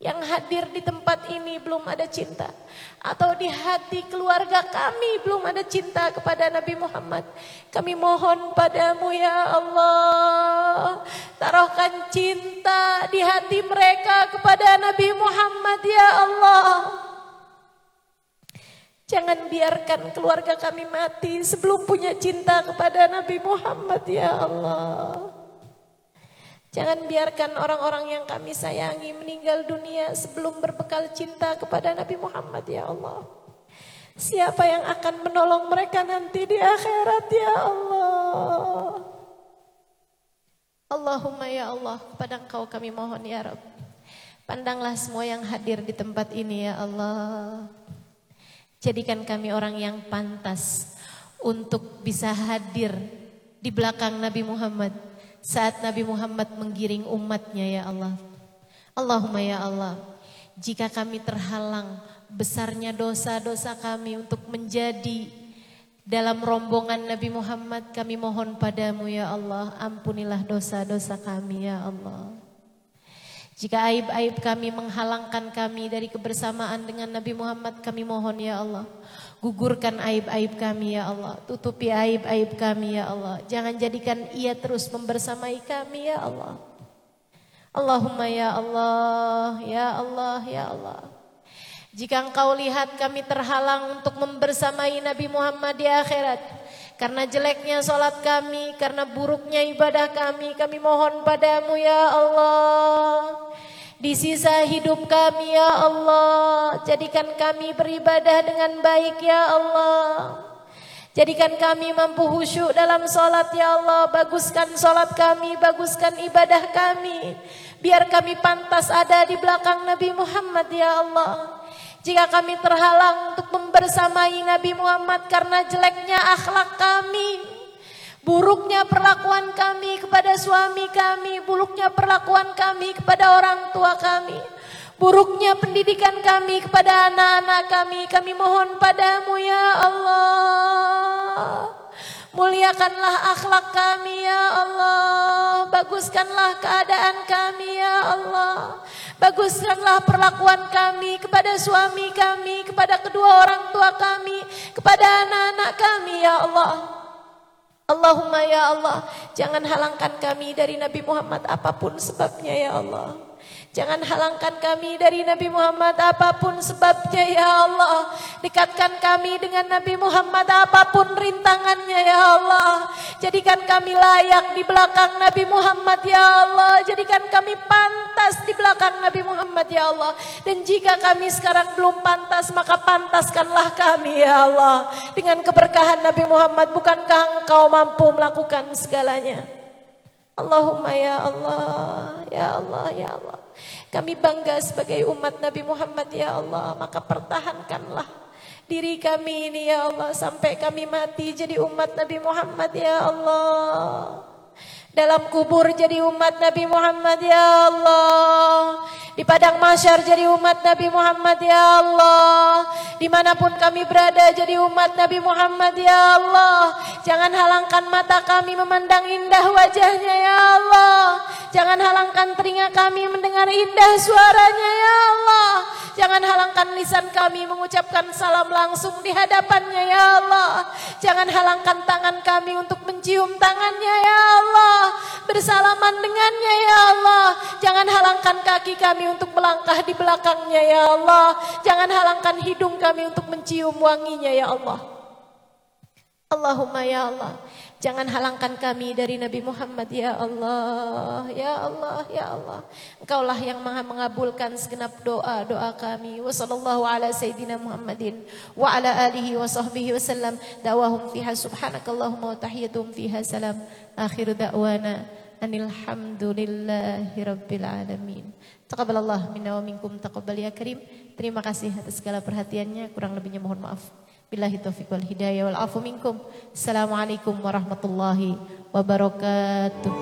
yang hadir di tempat ini belum ada cinta. Atau di hati keluarga kami belum ada cinta kepada Nabi Muhammad. Kami mohon padamu ya Allah. Taruhkan cinta di hati mereka kepada Nabi Muhammad ya Allah. Jangan biarkan keluarga kami mati sebelum punya cinta kepada Nabi Muhammad ya Allah Jangan biarkan orang-orang yang kami sayangi meninggal dunia sebelum berbekal cinta kepada Nabi Muhammad ya Allah. Siapa yang akan menolong mereka nanti di akhirat ya Allah. Allahumma ya Allah, kepada engkau kami mohon ya Rabb. Pandanglah semua yang hadir di tempat ini ya Allah. Jadikan kami orang yang pantas untuk bisa hadir di belakang Nabi Muhammad saat Nabi Muhammad menggiring umatnya ya Allah. Allahumma ya Allah, jika kami terhalang besarnya dosa-dosa kami untuk menjadi dalam rombongan Nabi Muhammad kami mohon padamu ya Allah ampunilah dosa-dosa kami ya Allah. Jika aib-aib kami menghalangkan kami dari kebersamaan dengan Nabi Muhammad kami mohon ya Allah Gugurkan aib-aib kami ya Allah. Tutupi aib-aib kami ya Allah. Jangan jadikan ia terus membersamai kami ya Allah. Allahumma ya Allah, ya Allah, ya Allah. Jika engkau lihat kami terhalang untuk membersamai Nabi Muhammad di akhirat. Karena jeleknya sholat kami, karena buruknya ibadah kami, kami mohon padamu ya Allah. Di sisa hidup kami ya Allah. Jadikan kami beribadah dengan baik ya Allah. Jadikan kami mampu khusyuk dalam sholat ya Allah. Baguskan sholat kami, baguskan ibadah kami. Biar kami pantas ada di belakang Nabi Muhammad ya Allah. Jika kami terhalang untuk membersamai Nabi Muhammad karena jeleknya akhlak kami Buruknya perlakuan kami kepada suami kami, buruknya perlakuan kami kepada orang tua kami, buruknya pendidikan kami kepada anak-anak kami, kami mohon padamu ya Allah. Muliakanlah akhlak kami ya Allah, baguskanlah keadaan kami ya Allah. Baguskanlah perlakuan kami kepada suami kami, kepada kedua orang tua kami, kepada anak-anak kami ya Allah. Allahumma ya Allah, jangan halangkan kami dari Nabi Muhammad apa pun sebabnya ya Allah. Jangan halangkan kami dari Nabi Muhammad apa pun sebabnya ya Allah. Dekatkan kami dengan Nabi Muhammad apa pun rintangannya ya Allah. Jadikan kami layak di belakang Nabi Muhammad ya Allah. Jadikan kami pantas di belakang Nabi Muhammad ya Allah. Dan jika kami sekarang belum pantas maka pantaskanlah kami ya Allah. Dengan keberkahan Nabi Muhammad bukankah engkau mampu melakukan segalanya. Allahumma ya Allah, ya Allah, ya Allah. Kami bangga sebagai umat Nabi Muhammad ya Allah, maka pertahankanlah diri kami ini ya Allah sampai kami mati jadi umat Nabi Muhammad ya Allah. Dalam kubur jadi umat Nabi Muhammad ya Allah. Di padang masyar jadi umat Nabi Muhammad ya Allah. Di mana pun kami berada jadi umat Nabi Muhammad ya Allah. Jangan halangkan mata kami memandang indah wajahnya ya Allah. Jangan halangkan telinga kami mendengar indah suaranya ya Allah. Jangan halangkan lisan kami mengucapkan salam langsung di hadapannya ya Allah. Jangan halangkan tangan kami untuk mencium tangannya ya Allah. Bersalaman dengannya ya Allah. Jangan halangkan kaki kami untuk melangkah di belakangnya ya Allah. Jangan halangkan hidung kami untuk mencium wanginya ya Allah. Allahumma ya Allah. Jangan halangkan kami dari Nabi Muhammad ya Allah, ya Allah, ya Allah. Engkaulah yang maha mengabulkan segenap doa-doa kami. Wa sallallahu ala sayyidina Muhammadin wa ala alihi wa sahbihi wasallam. Dawahum fiha subhanakallahumma wa tahiyatum fiha salam. Akhir da'wana anil rabbil alamin. Taqabbalallah minna wa minkum taqabbal ya karim. Terima kasih atas segala perhatiannya. Kurang lebihnya mohon maaf. Billahi taufiq wal hidayah wal afu minkum. Assalamualaikum warahmatullahi wabarakatuh.